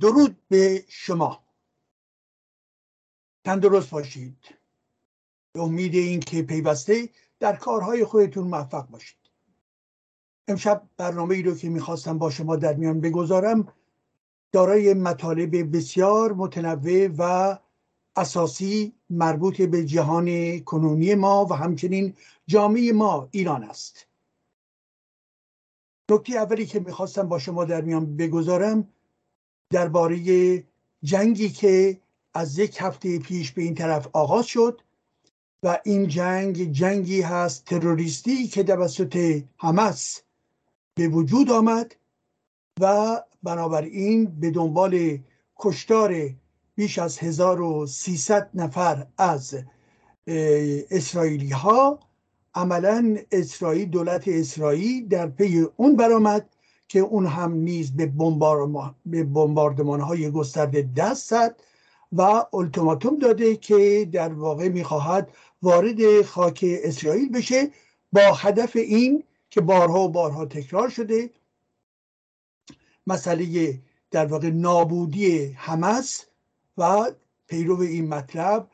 درود به شما. تندرست باشید. به امید اینکه پیوسته در کارهای خودتون موفق باشید. امشب برنامه ای رو که می‌خواستم با شما در میان بگذارم دارای مطالب بسیار متنوع و اساسی مربوط به جهان کنونی ما و همچنین جامعه ما ایران است. نکته اولی که می‌خواستم با شما در میان بگذارم درباره جنگی که از یک هفته پیش به این طرف آغاز شد و این جنگ جنگی هست تروریستی که توسط حمس به وجود آمد و بنابراین به دنبال کشتار بیش از 1300 نفر از اسرائیلی ها عملا اسرائیل دولت اسرائیل در پی اون برآمد که اون هم نیز به, به بمباردمان های گسترده دست زد و التماتوم داده که در واقع می‌خواهد وارد خاک اسرائیل بشه با هدف این که بارها و بارها تکرار شده. مسئله در واقع نابودی حمس و پیرو این مطلب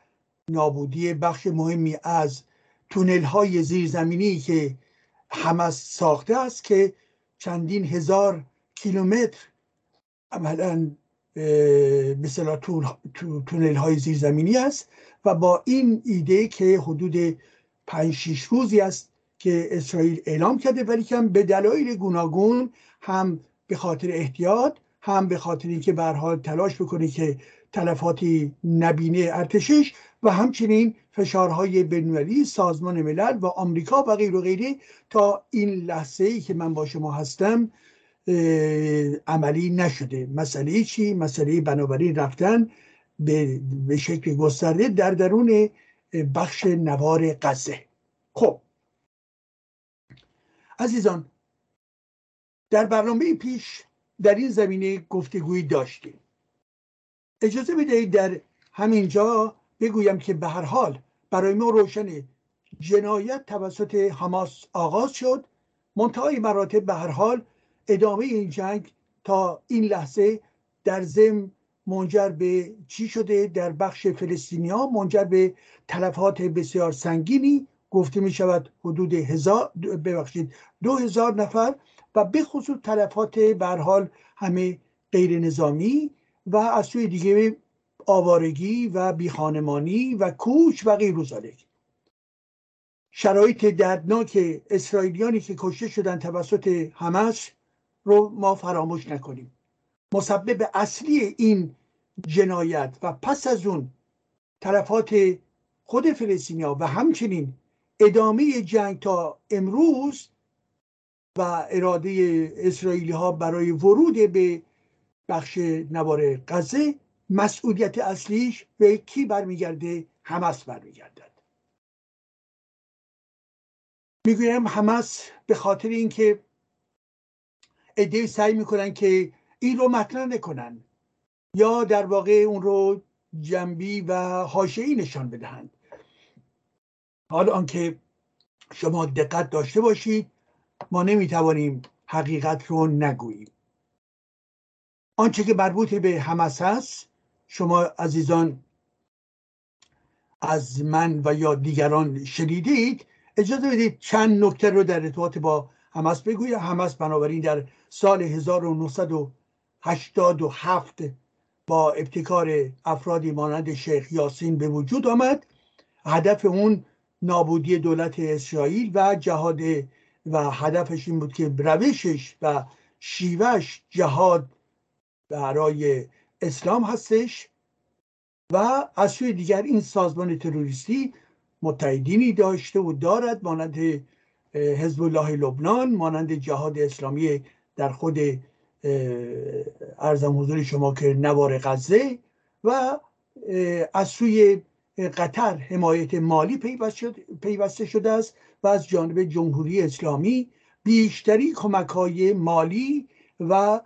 نابودی بخش مهمی از تونل های زیرزمینی که حمس ساخته است که چندین هزار کیلومتر عملا مثلا تونل های زیرزمینی است و با این ایده که حدود پنج شیش روزی است که اسرائیل اعلام کرده ولی که به دلایل گوناگون هم به خاطر احتیاط هم به خاطر اینکه به حال تلاش بکنه که تلفاتی نبینه ارتشش و همچنین فشارهای بینالمللی سازمان ملل و آمریکا و غیر و غیره تا این لحظه ای که من با شما هستم عملی نشده. مسئله چی؟ مسئله بنابراین رفتن به, به شکل گسترده در درون بخش نوار غزه. خب. عزیزان در برنامه پیش در این زمینه گفتگویی داشتیم. اجازه بدهید در همینجا بگویم که به هر حال برای ما روشن جنایت توسط حماس آغاز شد. منتهای مراتب به هر حال ادامه این جنگ تا این لحظه در زم منجر به چی شده؟ در بخش فلسطینیا منجر به تلفات بسیار سنگینی گفته می شود حدود هزار ببخشید دو هزار نفر و به خصوص تلفات حال همه غیر نظامی و از سوی دیگه آوارگی و بیخانمانی و کوچ و غیر شرایط دردناک اسرائیلیانی که کشته شدن توسط حماس رو ما فراموش نکنیم. مسبب اصلی این جنایت و پس از اون طرفات خود فلسطینیا و همچنین ادامه جنگ تا امروز و اراده اسرائیلی ها برای ورود به بخش نوار غزه مسئولیت اصلیش به کی برمیگرده؟ حماس برمیگردد. می‌گویم حماس به خاطر اینکه ایده سعی می‌کنن که این رو مطرح نکنن یا در واقع اون رو جنبی و حاشعی نشان بدهند. حالا آنکه شما دقت داشته باشید ما نمی‌توانیم حقیقت رو نگوییم. آنچه که مربوط به حماس است شما عزیزان از من و یا دیگران شنیدید اجازه بدید چند نکته رو در ارتباط با حماس بگویم. حماس بنابراین در سال 1987 با ابتکار افرادی مانند شیخ یاسین به وجود آمد. هدف اون نابودی دولت اسرائیل و جهاد و هدفش این بود که روشش و شیوش جهاد برای اسلام هستش و از سوی دیگر این سازمان تروریستی متحدینی داشته و دارد مانند حزب الله لبنان مانند جهاد اسلامی در خود ارزم حضور شما که نوار غزه و از سوی قطر حمایت مالی پیوسته شده است و از جانب جمهوری اسلامی بیشتری کمک های مالی و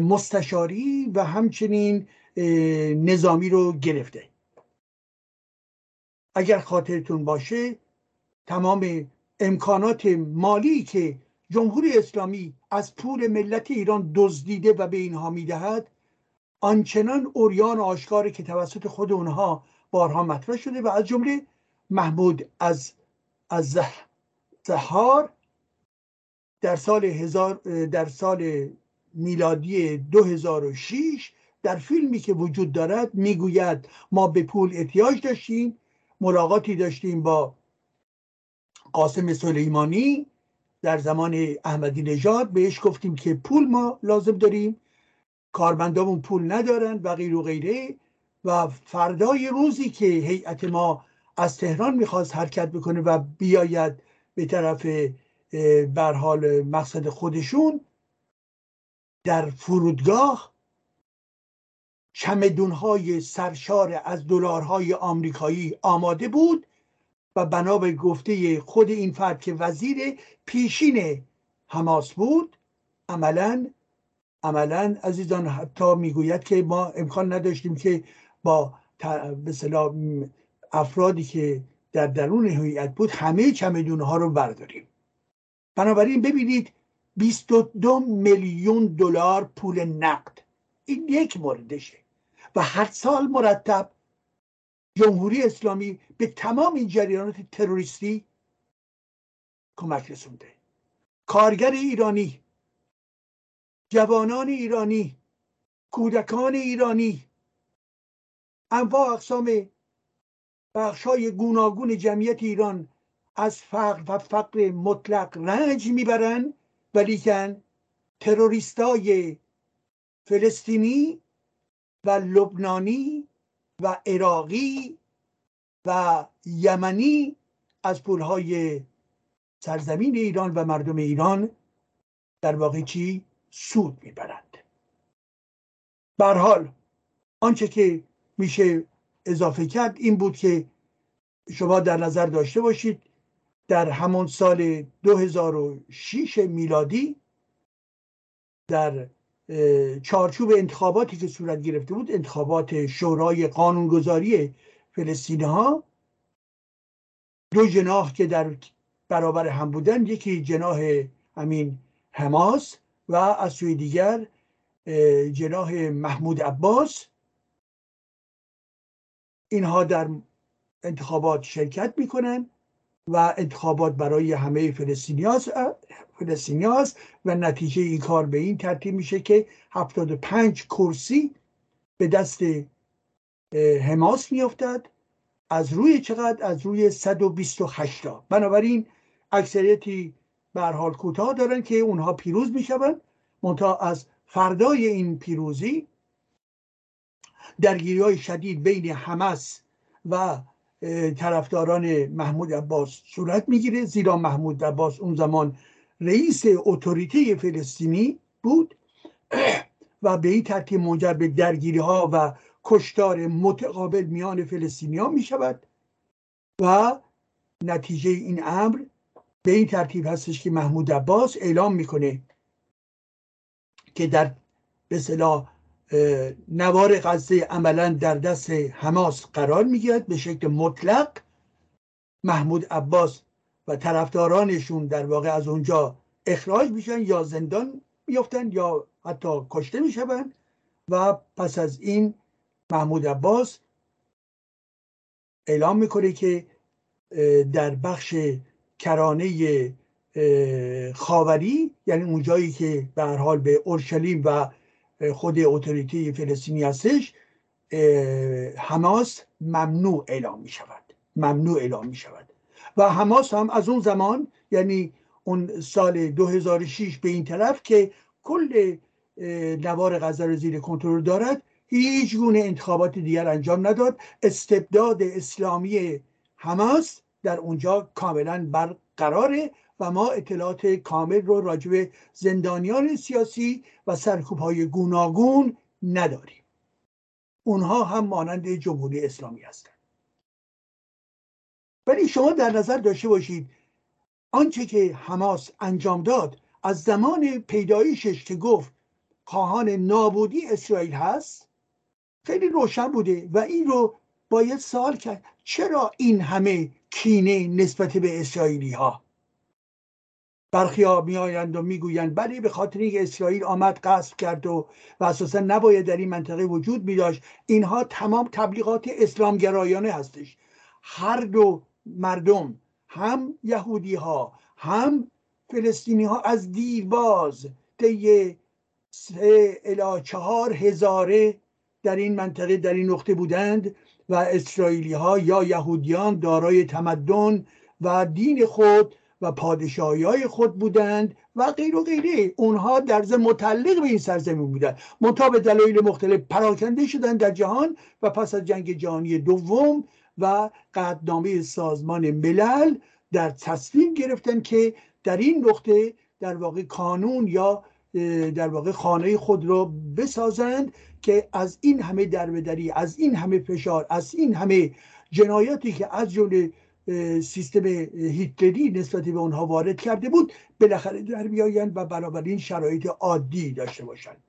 مستشاری و همچنین نظامی رو گرفته. اگر خاطرتون باشه تمام امکانات مالی که جمهوری اسلامی از پول ملت ایران دزدیده و به اینها می‌دهد آنچنان اوریان آشکاری که توسط خود اونها بارها مطرح شده و از جمله محمود از از زهار در سال هزار در سال میلادی 2006 در فیلمی که وجود دارد می‌گوید ما به پول احتیاج داشتیم ملاقاتی داشتیم با قاسم سلیمانی در زمان احمدی نژاد. بهش گفتیم که پول ما لازم داریم کارمندامون پول ندارن و غیر و غیره و فردای روزی که هیئت ما از تهران می‌خواست حرکت بکنه و بیاید به طرف بر حال مقصد خودشون در فرودگاه چمدونهای سرشار از دلارهای آمریکایی آماده بود و بنا به گفته خود این فرد که وزیر پیشین حماس بود عملا عملا عزیزان حتی می‌گوید که ما امکان نداشتیم که با به افرادی که در درون هیئت بود همه چمدون ها رو برداریم. بنابراین ببینید 22 میلیون دلار پول نقد. این یک موردشه. و هر سال مرتب جمهوری اسلامی به تمام این جریانات تروریستی کمک رسونده. کارگر ایرانی جوانان ایرانی کودکان ایرانی انواع اقسام بخشای گوناگون جمعیت ایران از فقر و فقر مطلق رنج می‌برند ولیکن تروریستای فلسطینی و لبنانی و عراقی و یمنی از پولهای سرزمین ایران و مردم ایران در واقع چی؟ سود می‌برند. بر حال آنچه که میشه اضافه کرد این بود که شما در نظر داشته باشید در همون سال 2006 میلادی در چارچوب انتخاباتی که صورت گرفته بود انتخابات شورای قانونگذاری فلسطینی ها دو جناح که در برابر هم بودن یکی جناح همین حماس و از سوی دیگر جناح محمود عباس. اینها در انتخابات شرکت می‌کنن. و انتخابات برای همه فلسطینیاس و نتیجه این کار به این ترتیب میشه که 75 کرسی به دست حماس میافتد. از روی چقدر؟ از روی 128 تا. بنابراین اکثریتی به حال کوتاه دارن که اونها پیروز می‌شوند. منتها از فردای این پیروزی درگیری های شدید بین حماس و طرفداران محمود عباس صورت می‌گیره زیرا محمود عباس اون زمان رئیس اتوریته فلسطینی بود. و به این ترتیب منجر به درگیری ها و کشتار متقابل میان فلسطینی ها می شود و نتیجه این امر به این ترتیب هستش که محمود عباس اعلام می‌کنه که در به صلاح نوار غزه عملا در دست حماس قرار می‌گیرد به شکل مطلق. محمود عباس و طرفدارانشون در واقع از اونجا اخراج میشن یا زندان میفتن یا حتی کشته می‌شوند. و پس از این محمود عباس اعلام می‌کنه که در بخش کرانه خاوری یعنی اونجایی که به حال به اورشلیم و خود اتوریتی فلسطینی هستش حماس ممنوع اعلام می شود ممنوع اعلام می شود و حماس هم از اون زمان یعنی اون سال 2006 به این طرف که کل نوار غزه رو زیر کنترل دارد هیچ گونه انتخابات دیگر انجام نداد. استبداد اسلامی حماس در اونجا کاملا برقراره و ما اطلاعات کامل رو راجع زندانیان سیاسی و سرکوب های گوناگون نداریم. اونها هم مانند جمهوری اسلامی هستند. ولی شما در نظر داشته باشید آنچه که حماس انجام داد از زمان پیدایشش که گفت خواهان نابودی اسرائیل هست خیلی روشن بوده و این رو باید سوال کرد چرا این همه کینه نسبت به اسرائیلی ها برخی میآیند و می‌گویند بله به خاطر اینکه اسرائیل آمد قصد کرد و و اساسا نباید در این منطقه وجود می داشت اینها تمام تبلیغات اسلامگرایانه هستش. هر دو مردم هم یهودی ها هم فلسطینی ها از دیرباز طی سه الی چهار هزاره در این منطقه در این نقطه بودند و اسرائیلی ها یا یهودیان دارای تمدن و دین خود و پادشاهی های خود بودند و غیر و غیره. اونها در متعلق به این سرزمین بودند. منتها به دلایل مختلف پراکنده شدند در جهان و پس از جنگ جهانی دوم و قدنامه سازمان ملل در تصمیم گرفتن که در این نقطه در واقع کانون یا در واقع خانه خود را بسازند که از این همه دربدری از این همه فشار از این همه جنایاتی که از جمله سیستم هیتلری نسبت به اونها وارد کرده بود بالاخره در بیایند و بنابراین شرایط عادی داشته باشند.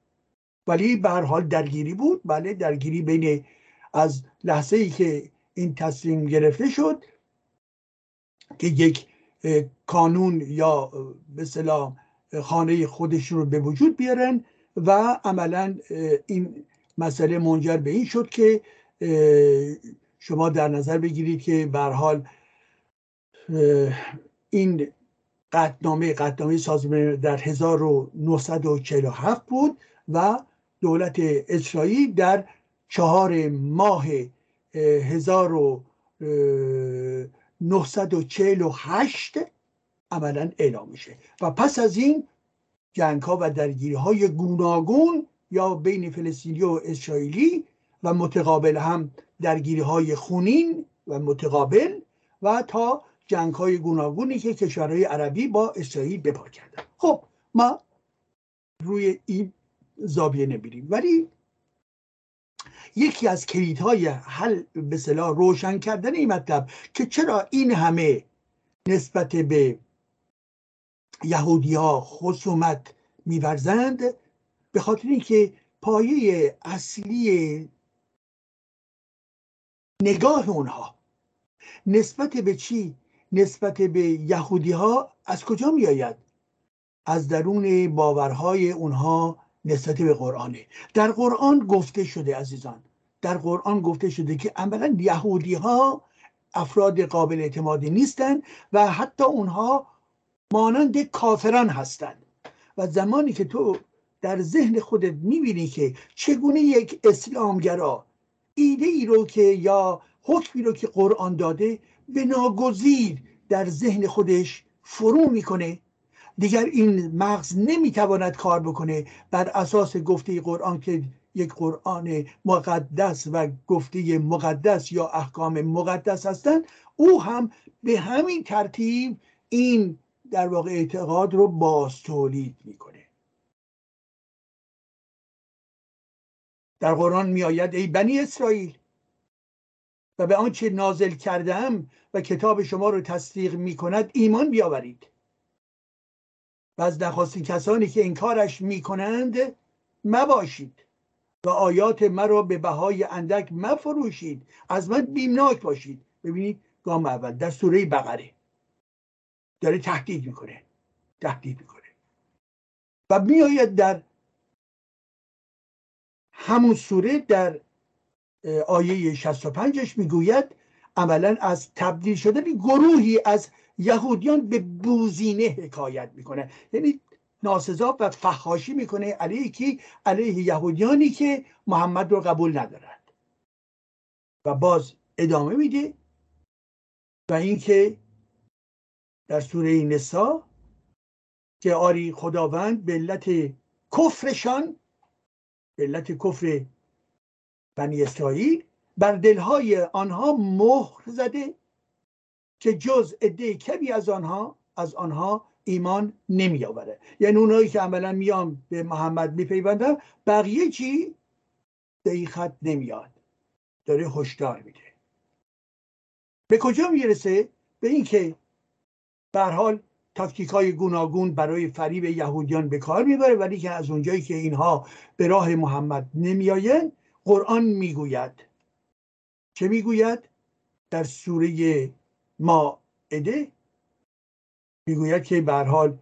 ولی به هر حال درگیری بود. بله درگیری بین از لحظه ای که این تصمیم گرفته شد که یک کانون یا مثلا خانه خودشون رو به وجود بیارن و عملا این مسئله منجر به این شد که شما در نظر بگیرید که به حال این قطنامه قطنامه سازمان در 1947 بود و دولت اسرائیل در چهار ماه 1948 عملا اعلام میشه. و پس از این جنگ ها و درگیری های گوناگون یا بین فلسطینی و اسرائیلی و متقابل هم درگیری های خونین و متقابل و تا جنگ های گوناگونی که کشورهای عربی با اسرائیل بپا کردن. خب ما روی این زاویه نمیریم. ولی یکی از کلیدهای حل به صلاح روشن کردن این مطلب که چرا این همه نسبت به یهودی ها خصومت میورزند به خاطر اینکه پایه اصلی نگاه اونها نسبت به چی؟ نسبت به یهودی ها از کجا می آید از درون باورهای اونها نسبت به قرآنه در قرآن گفته شده عزیزان در قرآن گفته شده که عملا یهودی ها افراد قابل اعتمادی نیستند و حتی اونها مانند کافران هستند. و زمانی که تو در ذهن خودت می‌بینی که چگونه یک اسلامگرا ایده ای رو که یا حکمی رو که قرآن داده به ناگزیر در ذهن خودش فرو می‌کنه. دیگر این مغز نمی‌تواند کار بکنه. بر اساس گفته قرآن که یک قرآن مقدس و گفته مقدس یا احکام مقدس هستند او هم به همین ترتیب این در واقع اعتقاد رو باز تولید می‌کنه. در قرآن میآید ای بنی اسرائیل و به آنچه نازل کردم و کتاب شما رو تصدیق می کند ایمان بیاورید. و از نخواستین کسانی که انکارش می کنند مباشید و آیات مرا به بهای اندک مفروشید. از من بیمناک باشید. ببینید گام اول در سوره بقره. داره تهدید می‌کنه. تهدید می‌کنه. و میآید در همون سوره در آیه 65ش می‌گوید عملا از تبدیل شدن گروهی از یهودیان به بوزینه حکایت می‌کنه. یعنی ناسزا و فخاشی می‌کنه علیه کی؟ علیه یهودیانی که محمد رو قبول ندارند. و باز ادامه میده. و اینکه در سوره نسا که آری خداوند به علت کفرشان به علت کفر بنی اسرائیل بر دلهای آنها مهر زده که جز عده کمی از آنها از آنها ایمان نمی آوره یعنی اونایی که عملا میان به محمد میپیوندن بقیه چی؟ به این خط نمیاد. داره هشدار میده. به کجا می‌رسه؟ به اینکه به حال تاکتیک های گوناگون برای فریب یهودیان به کار می‌بره ولی که از اونجایی که اینها به راه محمد نمیآیند قرآن می‌گوید. چه می‌گوید؟ در سوره ماعده می‌گوید که به حال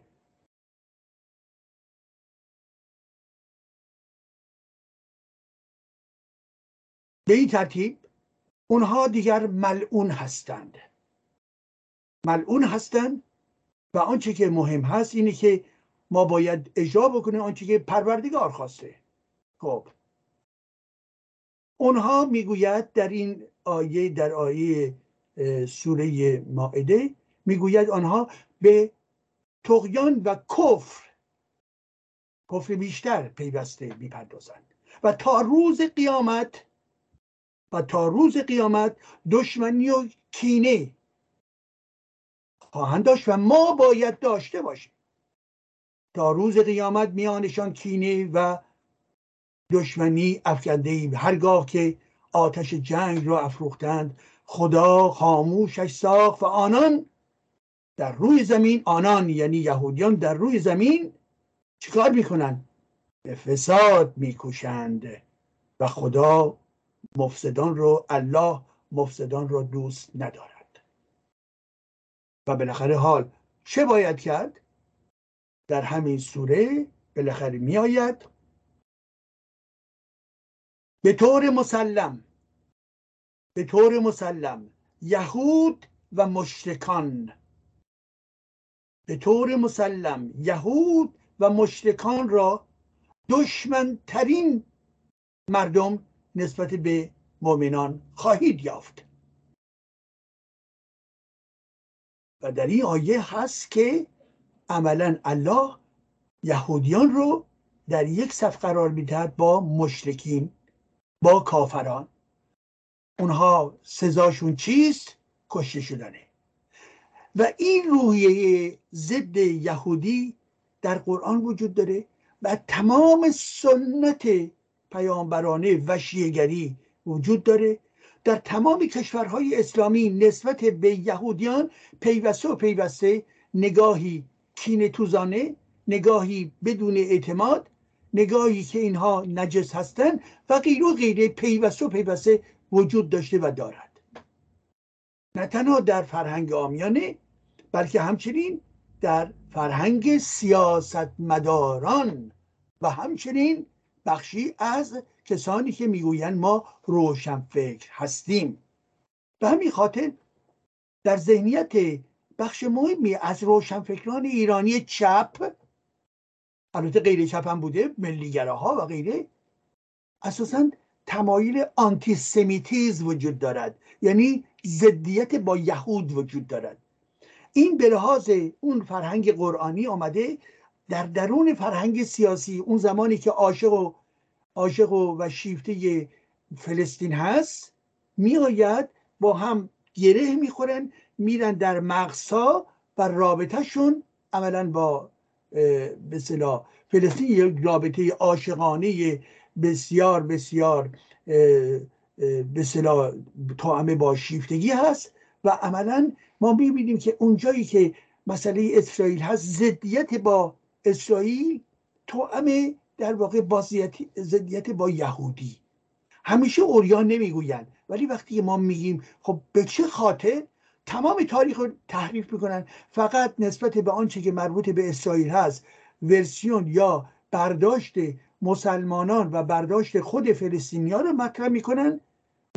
به این ترتیب اونها دیگر ملعون هستند. ملعون هستند و آنچه که مهم هست اینه که ما باید اجرا بکنیم آنچه که پروردگار خواسته. خب. اونها می‌گوید در این آیه در آیه سوره مائده می‌گوید آنها به تقیان و کفر کفر بیشتر پیوسته می‌پردازند. و تا روز قیامت و تا روز قیامت دشمنی و کینه خواهند داشت و ما باید داشته باشیم. تا روز قیامت میانشان کینه و دشمنی افکنده ایم هرگاه که آتش جنگ را افروختند خدا خاموشش ساخت و آنان در روی زمین آنان یعنی یهودیان در روی زمین چیکار می‌کنن به فساد میکوشند و خدا مفسدان رو الله مفسدان رو دوست ندارد. و بالاخره حال چه باید کرد؟ در همین سوره بالاخره میآید به طور مسلم به طور مسلم یهود و مشرکان. به طور مسلم یهود و مشرکان را دشمنترین مردم نسبت به مؤمنان خواهید یافت. و در این آیه هست که عملا الله یهودیان رو در یک صف قرار می‌دهد با مشرکین. با کافران. اونها سزاشون چیست؟ کشته شدنه. و این روحیه ضد یهودی در قرآن وجود داره و تمام سنت پیامبرانه و شیعگری وجود داره. در تمام کشورهای اسلامی نسبت به یهودیان پیوسته و پیوسته. نگاهی کین توزانه نگاهی بدون اعتماد نگاهی که اینها نجس هستند و غیر و غیره پیوسته و پیوسته وجود داشته و دارد. نه تنها در فرهنگ آمیانه بلکه همچنین در فرهنگ سیاستمداران و همچنین بخشی از کسانی که می‌گویند ما روشنفکر هستیم. به همین خاطر در ذهنیت بخش مهمی از روشنفکران ایرانی چپ البته غیر چپ هم بوده ملیگراها و غیره. اساسا تمایل آنتیسمیتیز وجود دارد. یعنی ضدیت با یهود وجود دارد. این به لحاظ اون فرهنگ قرآنی آمده در درون فرهنگ سیاسی اون زمانی که عاشق و عاشق و, و شیفته فلسطین هست میآید با هم گره می‌خورن میرن در مقصا و رابطهشون عملا با به فلسطین یک رابطه عاشقانه بسیار بسیار به صلاح با شیفتگی هست و عملا ما می‌بینیم که اونجایی که مسئله اسرائیل هست ضدیت با اسرائیل توأم در واقع با ضدیت با یهودی. همیشه اوریان نمی‌گویند. ولی وقتی ما میگیم خب به چه خاطر؟ تمام تاریخ رو تحریف می‌کنن. فقط نسبت به آنچه که مربوط به اسرائیل هست ورسیون یا برداشت مسلمانان و برداشت خود فلسطینیا رو مطرح می‌کنن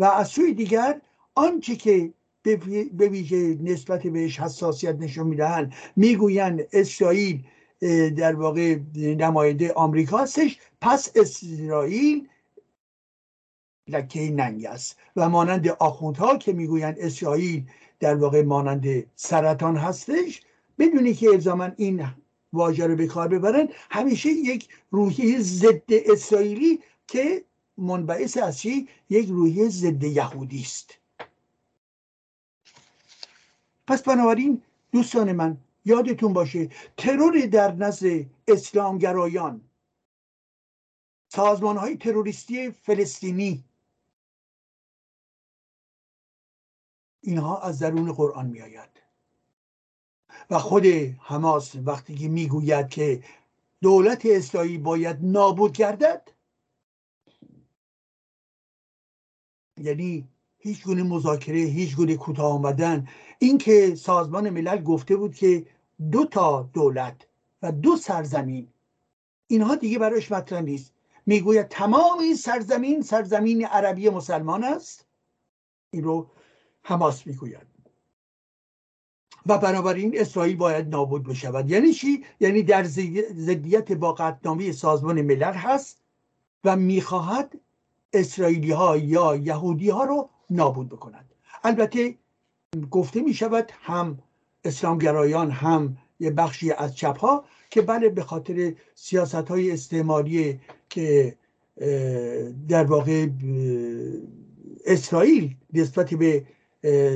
و از سوی دیگر آنچه که به ویژه نسبت بهش حساسیت نشون می‌دهن می‌گویند اسرائیل در واقع نماینده آمریکا هستش پس اسرائیل لکه ننگ است و مانند آخوندها که می‌گویند اسرائیل در واقع مانند سرطان هستش بدونی که الزاما این واژه رو به کار ببرن همیشه یک روحیه ضد اسرائیلی که منبعث از چی یک روحیه ضد یهودی است. پس بنابراین دوستان من یادتون باشه ترور در نزد اسلامگرایان سازمان های تروریستی فلسطینی اینها از درون قرآن می آید و خود حماس وقتی که می‌گوید که دولت اسرائیل باید نابود گردد یعنی هیچ گونه مذاکره هیچ گونه کوتاه آمدن. اینکه سازمان ملل گفته بود که دو تا دولت و دو سرزمین اینها دیگه براش مطرح نیست. می‌گوید تمام این سرزمین سرزمین عربی مسلمان است. این رو حماس می‌گوید. و بنابراین اسرائیل باید نابود بشود. یعنی چی؟ یعنی در ضدیت با قطنامه سازمان ملل هست و می‌خواهد اسرائیلی ها یا یهودی ها رو نابود بکند. البته گفته می شود هم اسلامگرایان هم یه بخشی از چپ ها که بله به خاطر سیاست های استعماری که در واقع اسرائیل نسبت به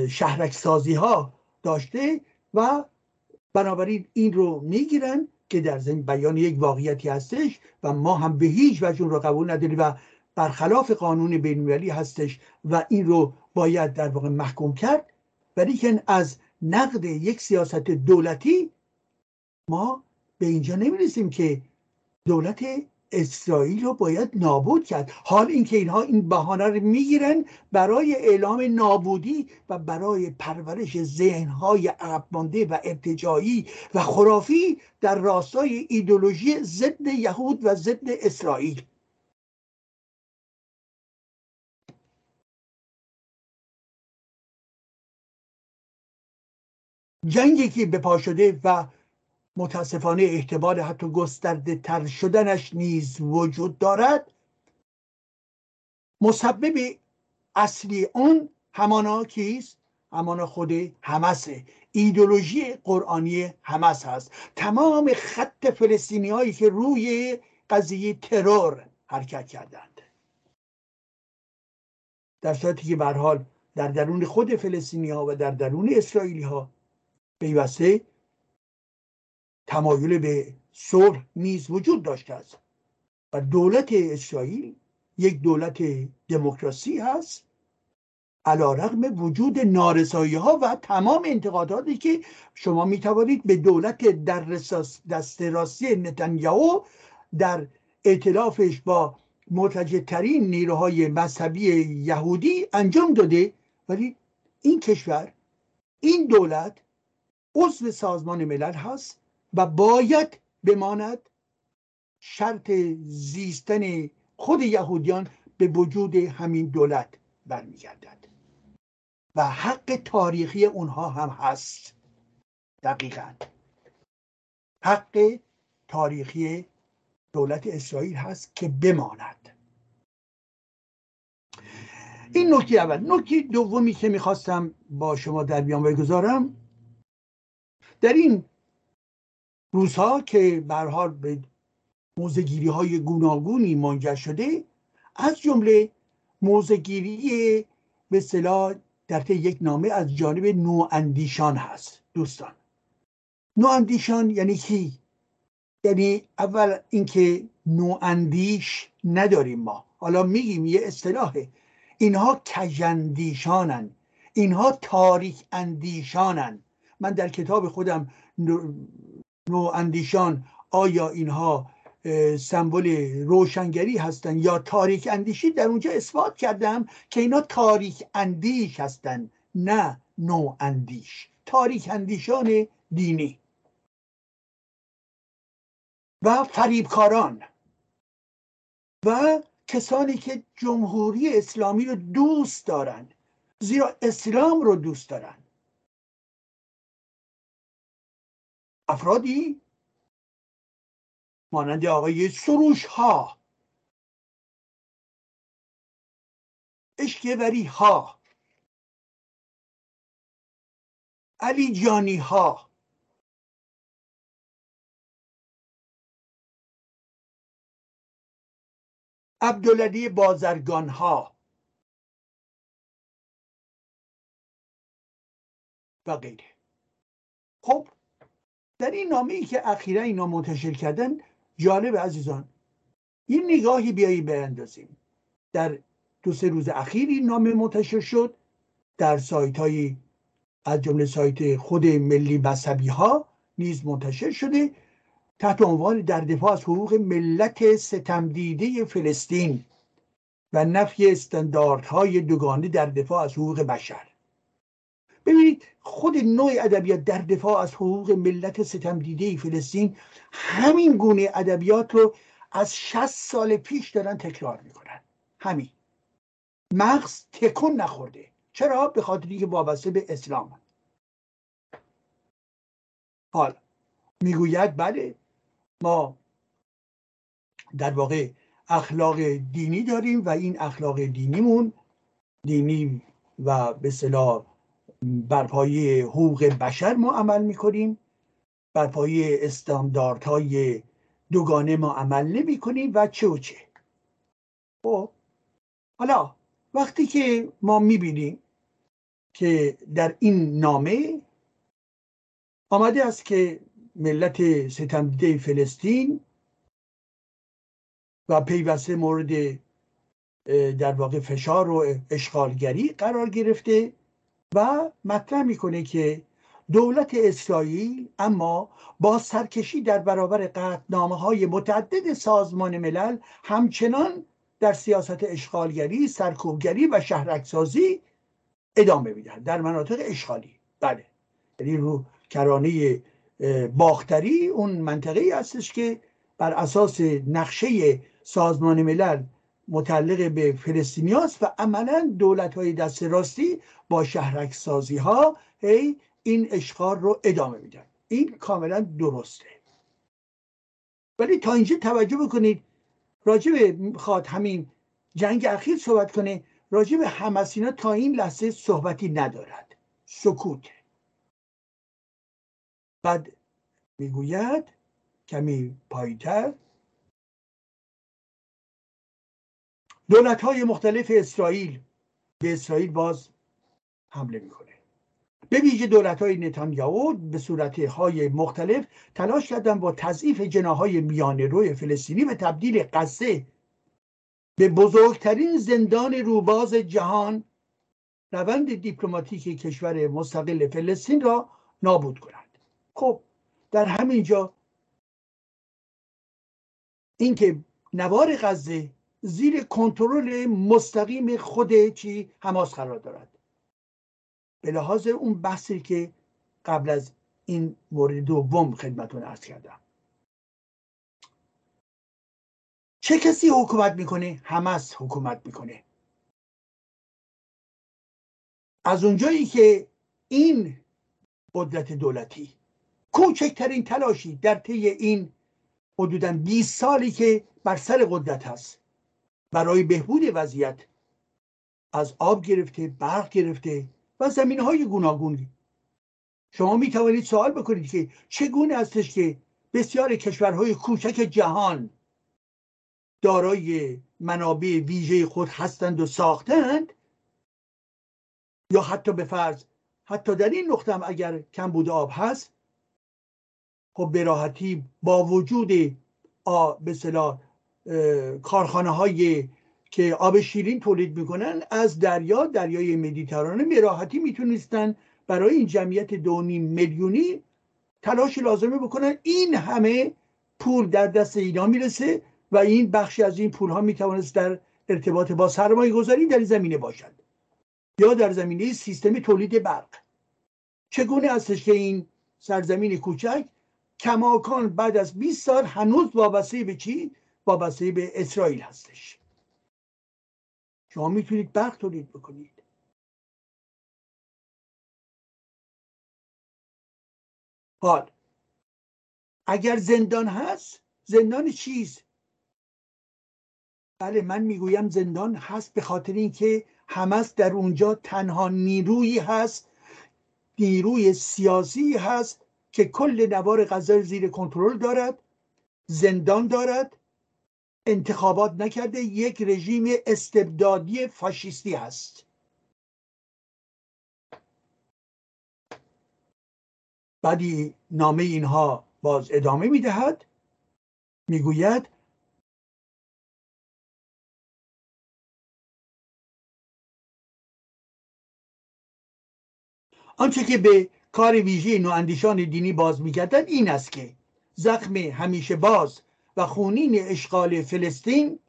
شهرک سازی ها داشته و بنابراین این رو می‌گیرن که در زمین بیان یک واقعیتی هستش و ما هم به هیچ وجه اون رو قبول نداریم و برخلاف قانون بینالمللی هستش و این رو باید در واقع محکوم کرد. ولی از نقد یک سیاست دولتی ما به اینجا نمی‌رسیم که دولت اسرائیل رو باید نابود کرد. حال اینکه اینها این بهانه رو می‌گیرن برای اعلام نابودی و برای پرورش ذهنهای عقب و ارتجایی و خرافی در راستای ایدولوژی ضد یهود و ضد اسرائیل. جنگی که به پا شده و متاسفانه احتمال حتی گسترده تر شدنش نیز وجود دارد. مسبب اصلی اون همانا کیست؟ همانا خود همسه ایدولوژی قرآنی همس هست. تمام خط فلسطینی هایی که روی قضیه ترور حرکت کردند. در صورتی که حال در درون خود فلسطینی ها و در درون اسرائیلی ها پیوسته تمایل به صلح نیز وجود داشته است. و دولت اسرائیل یک دولت دموکراسی هست علا رقم وجود نارسایی ها و تمام انتقاداتی که شما می توانید به دولت در دست راستی نتانیاهو در اعتلافش با مرتجترین نیروهای مذهبی یهودی انجام داده. ولی این کشور این دولت عضو سازمان ملل هست و باید بماند شرط زیستن خود یهودیان به وجود همین دولت برمیگردد. و حق تاریخی اونها هم هست. دقیقا. حق تاریخی دولت اسرائیل هست که بماند. این نکته اول. نکته دومی که می‌خواستم با شما در بیان بگذارم در این روزها که برحال به موزگیری های گوناگونی منجر شده از جمله موزگیری به صلاح در طی یک نامه از جانب نواندیشان هست. دوستان نواندیشان یعنی کی؟ یعنی اول اینکه نواندیش نداریم ما. حالا میگیم یه اصطلاحه. اینها کجندیشانن اینها تاریک اندیشانن من در کتاب خودم نو اندیشان آیا اینها سمبل روشنگری هستند یا تاریک اندیشی؟ در اونجا اثبات کردم که اینا تاریک اندیش هستند نه نو اندیش تاریک اندیشان دینی. و فریبکاران. و کسانی که جمهوری اسلامی رو دوست دارند زیرا اسلام رو دوست دارند. افرادی مانند آقای سروش ها اشکوری ها علی جانی ها عبدالعلی بازرگان ها و غیره. خب در این نامه ای که اخیرا اینا منتشر کردن جالب عزیزان. یه نگاهی بیایی بیندازیم در دو سه روز اخیر این نامه منتشر شد. در سایت های از جمله سایت خود ملی مذهبی ها نیز منتشر شده. تحت عنوان در دفاع از حقوق ملت ستمدیده فلسطین و نفی استانداردهای دوگانه در دفاع از حقوق بشر. ببینید خود نوع ادبیات در دفاع از حقوق ملت ستم دیده فلسطین همین گونه ادبیات رو از 60 سال پیش دارن تکرار می‌کنن. همین. مغز تکون نخورده. چرا؟ به خاطر اینکه وابسته به اسلام. حال می‌گوید بله ما در واقع اخلاق دینی داریم و این اخلاق دینیمون دینی و به صلاح بر پایه حقوق بشر ما عمل می‌کنیم. بر پایه استانداردهای دوگانه ما عمل نمی کنیم و چه و چه. خب حالا وقتی که ما می‌بینیم که در این نامه آمده است که ملت ستمدیده فلسطین و پیوسته مورد در واقع فشار و اشغالگری قرار گرفته. و مطرح می‌کنه که دولت اسرائیل اما با سرکشی در برابر قطنامه های متعدد سازمان ملل همچنان در سیاست اشغالگری، سرکوبگری و شهرکسازی ادامه می‌دهد در مناطق اشغالی. بله. یعنی رو کرانه باختری اون منطقه ای هستش که بر اساس نقشه سازمان ملل متعلق به فلسطینی و عملا دولت های دست راستی با شهرک سازی ها هی این اشغال رو ادامه میدن. این کاملا درسته. ولی تا اینجا توجه بکنید راجع به همین جنگ اخیر صحبت کنه راجع به همسینا تا این لحظه صحبتی ندارد. سکوت. بعد می‌گوید کمی پایتر دولت های مختلف اسرائیل به اسرائیل باز حمله می‌کنه. به ویژه دولت های نتانیاهو به صورت های مختلف تلاش کردن با تضعیف جناهای میانه روی فلسطینی به تبدیل قصه به بزرگترین زندان روباز جهان روند دیپلماتیک کشور مستقل فلسطین را نابود کنند. خب در همینجا اینکه نوار غزه زیر کنترل مستقیم خود چی حماس قرار دارد. به لحاظ اون بحثی که قبل از این مورد دوم خدمتون ارز کردم. چه کسی حکومت می‌کنه؟ حماس حکومت می‌کنه. از اونجایی که این قدرت دولتی کوچکترین تلاشی در طی این حدودا 20 سالی که بر سر قدرت هست برای بهبود وضعیت. از آب گرفته برق گرفته و زمین های گوناگون. شما می توانید سوال بکنید که چگونه استش که بسیار کشورهای کوچک جهان دارای منابع ویژه خود هستند و ساختند؟ یا حتی به فرض حتی در این نقطه هم اگر کم بود آب هست خب به راحتی با وجود به صلاح کارخانه های که آب شیرین تولید می‌کنن از دریا دریای مدیترانه به راحتی می‌تونستن برای این جمعیت دو میلیونی تلاش لازمه بکنن این همه پول در دست اینا می‌رسه و این بخشی از این پول ها می‌توانست در ارتباط با سرمایه گذاری در زمینه باشد یا در زمینه سیستم تولید برق چگونه هستش که این سرزمین کوچک کماکان بعد از 20 سال هنوز وابسته به چی؟ وابسته به اسرائیل هستش. شما می‌تونید برق تولید بکنید. حال. اگر زندان هست زندان چیست بله من می‌گویم زندان هست به خاطر اینکه همس در اونجا تنها نیرویی هست نیروی سیاسی هست که کل نوار غزه زیر کنترل دارد زندان دارد انتخابات نکرده یک رژیم استبدادی فاشیستی هست. بعدی نامه اینها باز ادامه می‌دهد. می‌گوید آنچه که به کار ویژه نواندیشان دینی باز میگردد این است که زخم همیشه باز و خونین اشغال فلسطین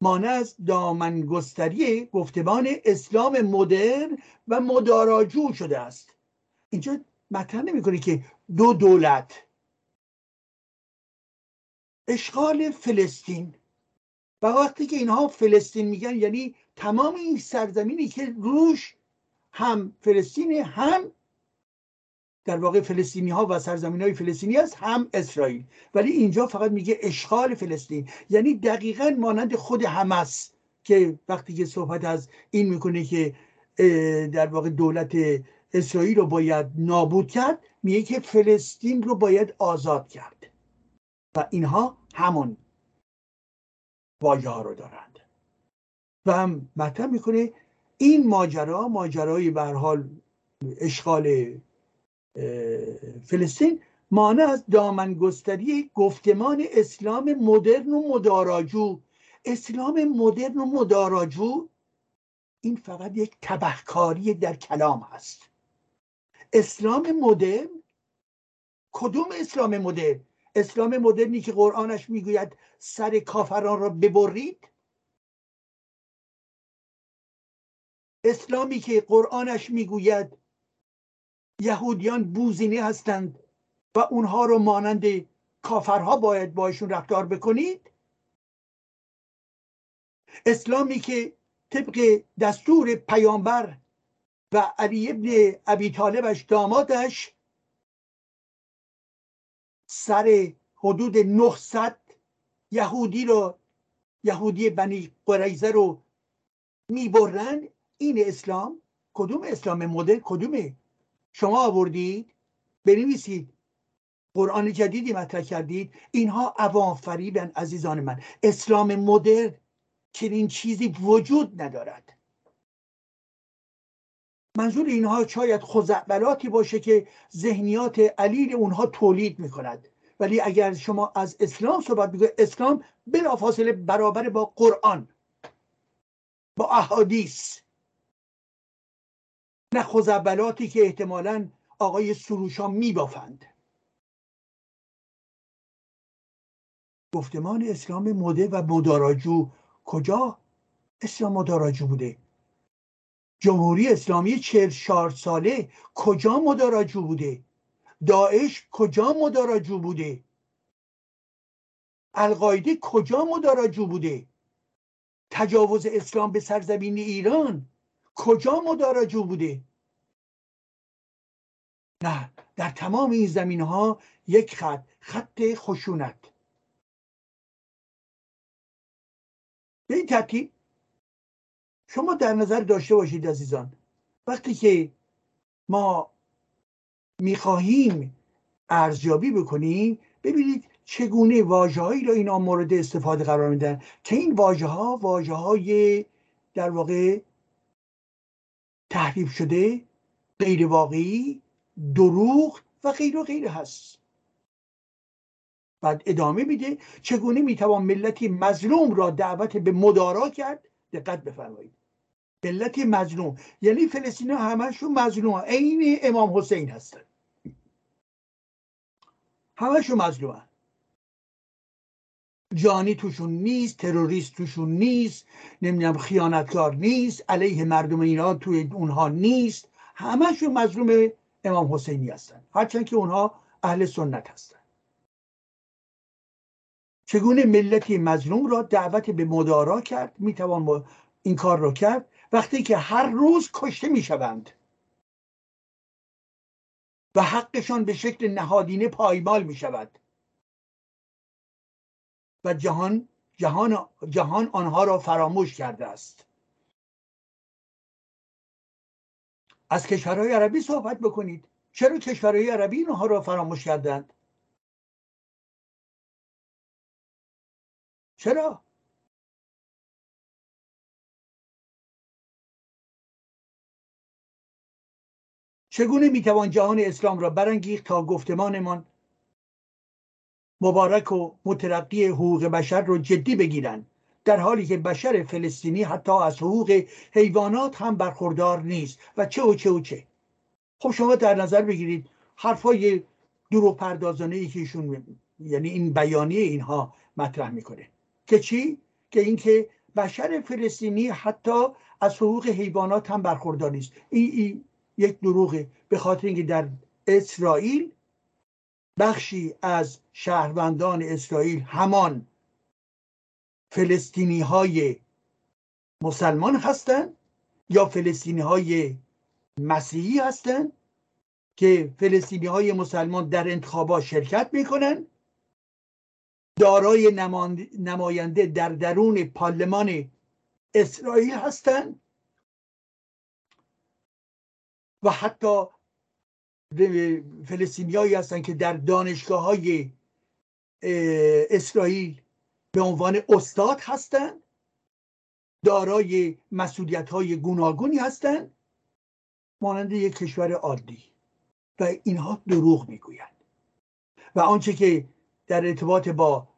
مانع از دامنگستری گفتمان اسلام مدرن و مداراجو شده است. اینجا مطرح نمی‌کنه که دو دولت. اشغال فلسطین. و وقتی که اینها فلسطین میگن یعنی تمام این سرزمینی که روش هم فلسطین هم در واقع فلسطینی ها و سرزمین های فلسطینی هست هم اسرائیل. ولی اینجا فقط میگه اشغال فلسطین. یعنی دقیقا مانند خود حمس که وقتی که صحبت از این می‌کنه که در واقع دولت اسرائیل رو باید نابود کرد میگه که فلسطین رو باید آزاد کرد. و اینها همون واژه ها رو دارند. و هم مطرح می‌کنه این ماجرا ماجرای به حال اشغال فلسطین مانع از دامنگستری گفتمان اسلام مدرن و مداراجو. اسلام مدرن و مداراجو این فقط یک تبهکاری در کلام هست. اسلام مدرن کدوم اسلام مدرن؟ اسلام مدرنی که قرآنش می‌گوید سر کافران را ببرید؟ اسلامی که قرآنش می‌گوید یهودیان بوزینه هستند و اونها رو مانند کافرها باید باشون رفتار بکنید؟ اسلامی که طبق دستور پیامبر و علی ابن ابی طالبش دامادش سر حدود 900 یهودی رو یهودی بنی قریزه رو می‌برن این اسلام کدوم اسلام مدل کدومه؟ شما آوردید؟ بنویسید. قرآن جدیدی مطرح کردید. اینها عوام فریبن عزیزان من. اسلام مدرن چنین چیزی وجود ندارد. منظور اینها شاید خزعبلاتی باشه که ذهنیات علیل اونها تولید می‌کند. ولی اگر شما از اسلام صحبت می‌کنید اسلام بلافاصله برابر با قرآن با احادیث. نه خزعبلاتی که احتمالا آقای سروشا میبافند. گفتمان اسلام مده و مداراجو کجا؟ اسلام مداراجو بوده. جمهوری اسلامی چهل شار ساله کجا مداراجو بوده؟ داعش کجا مداراجو بوده؟ القاعده کجا مداراجو بوده؟ تجاوز اسلام به سرزمین ایران؟ کجا مداراجو بوده نه در تمام این زمین ها یک خط خط خشونت. به این ترتیب شما در نظر داشته باشید عزیزان وقتی که ما می‌خواهیم ارزیابی بکنیم ببینید چگونه واجه هایی را اینا مورد استفاده قرار میدن. که این واژه ها واژه های در واقع تحریف شده غیر واقعی دروغ و غیر و غیر هست. بعد ادامه میده چگونه می‌توان ملتی مظلوم را دعوت به مدارا کرد؟ دقت بفرمایید. ملتی مظلوم یعنی فلسطین همشون مظلوم عین امام حسین هستن. همشون مظلوم جانی توشون نیست تروریست توشون نیست نمی‌دونم خیانتکار نیست علیه مردم ایران توی اونها نیست. همشون مظلوم امام حسینی هستن. هرچند که اونها اهل سنت هستن. چگونه ملتی مظلوم را دعوت به مدارا کرد می‌توان این کار را کرد؟ وقتی که هر روز کشته می‌شوند. و حقشان به شکل نهادینه پایمال می شود و جهان جهان جهان آنها را فراموش کرده است. از کشورهای عربی صحبت بکنید. چرا کشورهای عربی اینها را فراموش کردند؟ چرا؟ چگونه می‌توان جهان اسلام را برانگیخت تا گفتمانمان مبارک و مترقی حقوق بشر رو جدی بگیرن در حالی که بشر فلسطینی حتی از حقوق حیوانات هم برخوردار نیست و چه و چه و چه. خب شما در نظر بگیرید حرفای دروغ پردازانه ای که ایشون یعنی این بیانیه اینها مطرح می‌کنه. که چی؟ که اینکه بشر فلسطینی حتی از حقوق حیوانات هم برخوردار نیست. این, این یک دروغه. به خاطر اینکه در اسرائیل بخشی از شهروندان اسرائیل همان فلسطینی های مسلمان هستند یا فلسطینی های مسیحی هستند که فلسطینی های مسلمان در انتخابات شرکت می‌کنن دارای نماینده در درون پارلمان اسرائیل هستند. و حتی فلسطینیایی هستند که در دانشگاه های اسرائیل به عنوان استاد هستند دارای مسئولیت های گوناگونی هستند مانند یک کشور عادی. و اینها دروغ می‌گویند. و آنچه که در ارتباط با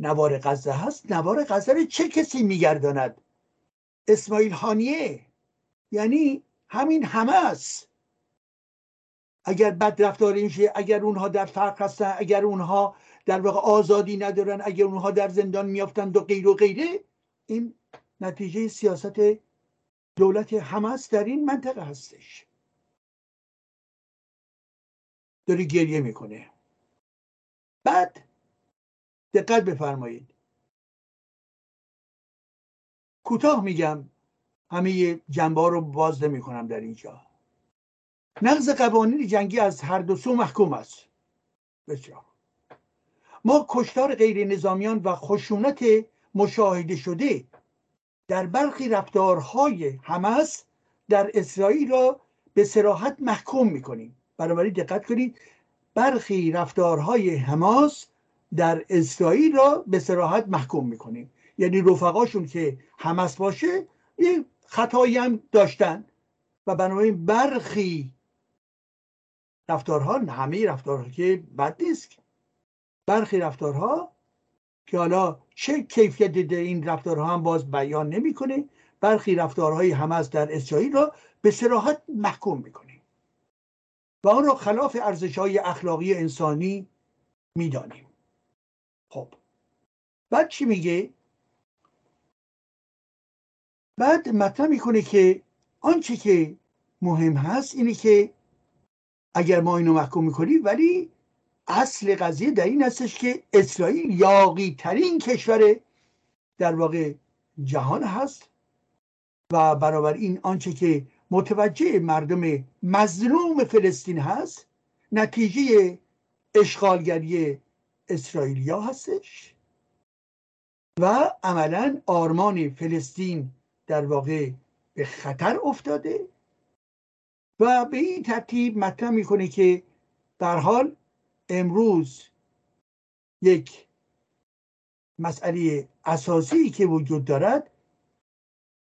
نوار غزه هست نوار غزه رو چه کسی میگرداند؟ اسماعیل هانیه. یعنی همین همه است. اگر بد رفتاری میشه اگر اونها در فرق هستن اگر اونها در واقع آزادی ندارن اگر اونها در زندان میافتند و غیر و غیره این نتیجه سیاست دولت حماس در این منطقه هستش. داره گریه می‌کنه. بعد دقت بفرمایید. کوتاه میگم همه جنبه رو باز نمی در اینجا. نقض قوانین جنگی از هر دو سو محکوم است. بسیار. ما کشتار غیر نظامیان و خشونت مشاهده شده در برخی رفتارهای حماس در اسرائیل را به سراحت محکوم می‌کنیم. بنابراین دقت کنید برخی رفتارهای حماس در اسرائیل را به سراحت محکوم می‌کنیم. یعنی رفقاشون که حماس باشه یه خطایی هم داشتن. و بنابراین برخی رفتارها همه رفتارها که بد نیست. برخی رفتارها که حالا چه کیفیت در این رفتارها هم باز بیان نمی‌کنه برخی رفتارهای حماس در اسرائیل را به سراحت محکوم می‌کنه. و آن را خلاف ارزش های اخلاقی انسانی می‌دانیم. خب. بعد چی میگه؟ بعد مطرح می‌کنه که آنچه که مهم هست اینه که اگر ما اینو محکوم می‌کنیم ولی اصل قضیه در این هستش که اسرائیل یاقی ترین کشور در واقع جهان هست و برابر این آنچه که متوجه مردم مظلوم فلسطین هست نتیجه اشغالگری اسرائیلیا هستش و عملا آرمان فلسطین در واقع به خطر افتاده. و به این ترتیب مطرح می‌کنه که در حال امروز یک مسئله اساسی که وجود دارد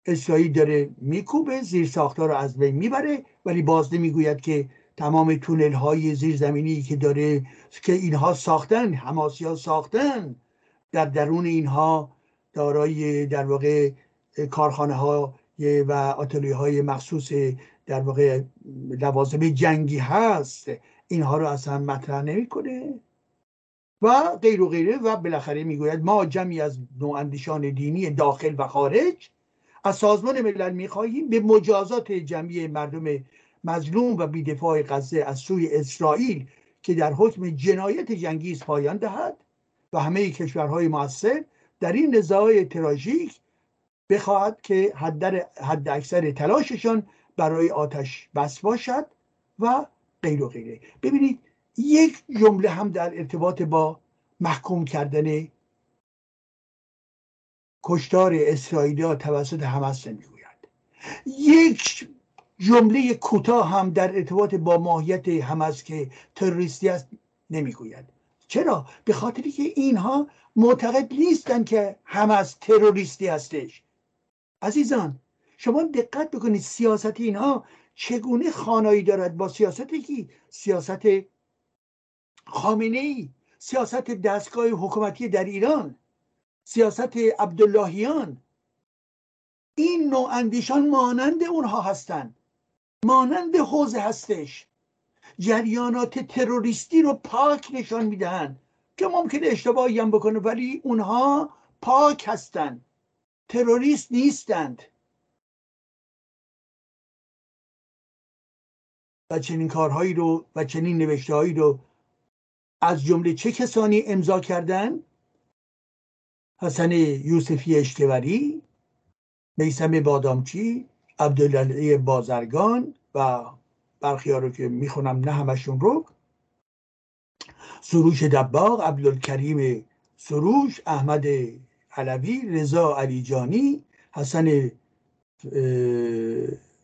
اسرائیل داره میکوبه زیر ساختار رو از بین می‌بره ولی باز نمی‌گوید که تمام تونل های زیرزمینی که داره که اینها ساختن حماسی ها ساختن در درون اینها دارای در واقع کارخانه ها و آتلیه های مخصوص در واقع لوازم جنگی هست اینها رو اصلا مطرح نمی‌کنه. و غیر و غیره و بالاخره می‌گوید ما جمعی از نواندیشان دینی داخل و خارج از سازمان ملل می‌خواهیم به مجازات جمعی مردم مظلوم و بیدفاع غزه از سوی اسرائیل که در حکم جنایت جنگی پایان دهد و همه کشورهای موثر در این نزاع تراژیک بخواهد که حد اکثر تلاششان برای آتش بس باشد و غیر و غیره. ببینید یک جمله هم در ارتباط با محکوم کردن کشتار اسرائیلی توسط حماس نمی‌گوید. یک جمله کوتاه هم در ارتباط با ماهیت حماس که تروریستی است نمی‌گوید. چرا؟ به خاطری که اینها معتقد نیستن که حماس تروریستی هستش. عزیزان شما دقت بکنید سیاست اینها چگونه خانایی دارد با سیاست کی؟ سیاست خامنه ای سیاست دستگاه حکومتی در ایران سیاست عبداللهیان. این نوع اندیشان مانند اونها هستند مانند حوزه هستش. جریانات تروریستی رو پاک نشان می‌دهند که ممکنه اشتباهی هم بکنه ولی اونها پاک هستند تروریست نیستند. و چنین کارهایی رو و چنین نوشته هایی رو از جمله چه کسانی امضا کردن؟ حسن یوسفی اشکوری میسم بادامچی عبدالعلی بازرگان و برخی رو که می‌خونم نه همشون رو. سروش دباغ عبدالکریم سروش احمد علوی رضا علیجانی حسن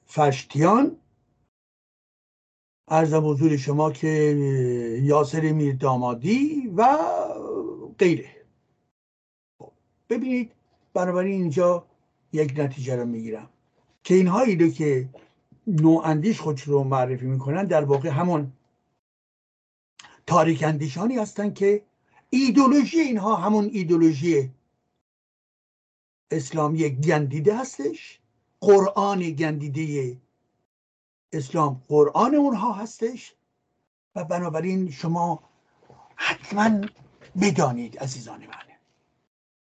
فرشتیان ارزم حضور شما که یاسر میر دامادی و غیره. خب، ببینید بنابراین اینجا یک نتیجه رو می‌گیرم. که اینهایی رو که نواندیش خودش رو معرفی می‌کنن در واقع همون تاریک اندیشانی هستند که ایدولوژی اینها همون ایدولوژی اسلامی گندیده هستش قرآن گندیده اسلام قرآن اونها هستش و بنابراین شما حتما بدانید عزیزان من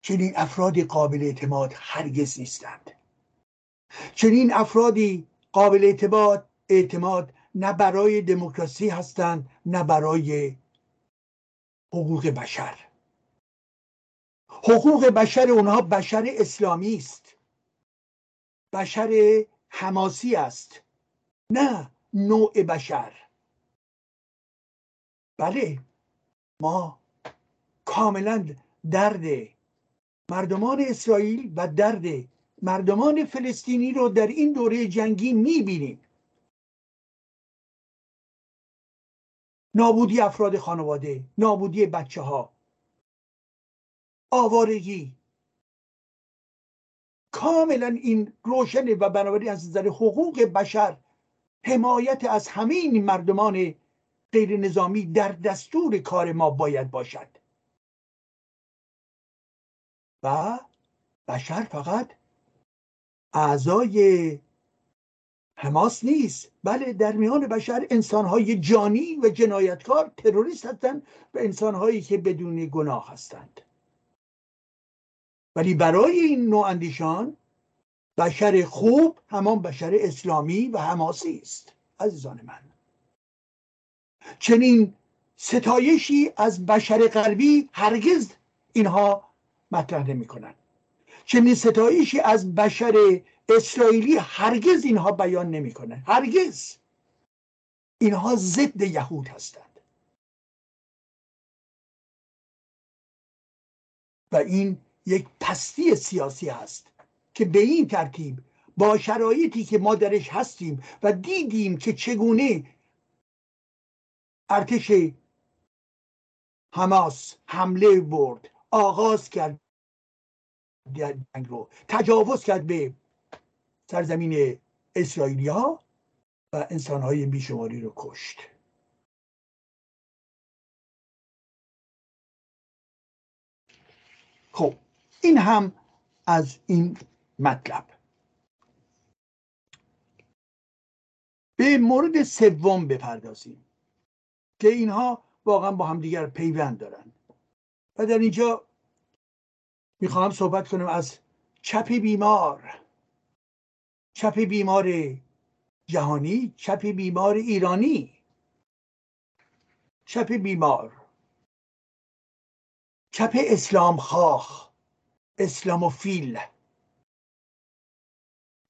چنین افرادی قابل اعتماد هرگز نیستند. چنین افرادی قابل اعتماد اعتماد نه برای دموکراسی هستند نه برای حقوق بشر. حقوق بشر اونها بشر اسلامی است. بشر حماسی است. نه نوع بشر. بله ما کاملا درد مردمان اسرائیل و درد مردمان فلسطینی رو در این دوره جنگی می‌بینیم. نابودی افراد خانواده نابودی بچه ها آوارگی. کاملا این روشنه و بنابراین از نظر حقوق بشر حمایت از همه این مردمان غیر نظامی در دستور کار ما باید باشد. و بشر فقط اعضای حماس نیست بله در میان بشر انسانهای جانی و جنایتکار تروریست هستند و انسانهایی که بدون گناه هستند. ولی برای این نوع اندیشان بشر خوب همان بشر اسلامی و حماسی است عزیزان من. چنین ستایشی از بشر غربی هرگز اینها مطرح نمی کنند چنین ستایشی از بشر اسرائیلی هرگز اینها بیان نمی کنند هرگز. اینها ضد یهود هستند. و این یک پستی سیاسی هست. که به این ترتیب با شرایطی که ما درش هستیم و دیدیم که چگونه ارتش حماس حمله برد آغاز کرد جنگ رو تجاوز کرد به سرزمین اسرائیلیا و انسانهای بیشماری رو کشت. خب این هم از این مطلب. به مورد سوم بپردازیم که اینها واقعا با هم دیگر پیوند دارند و در اینجا می‌خواهم صحبت کنم از چپ بیمار. چپ بیمار جهانی چپ بیمار ایرانی. چپ بیمار. چپ اسلام خواه اسلاموفیل.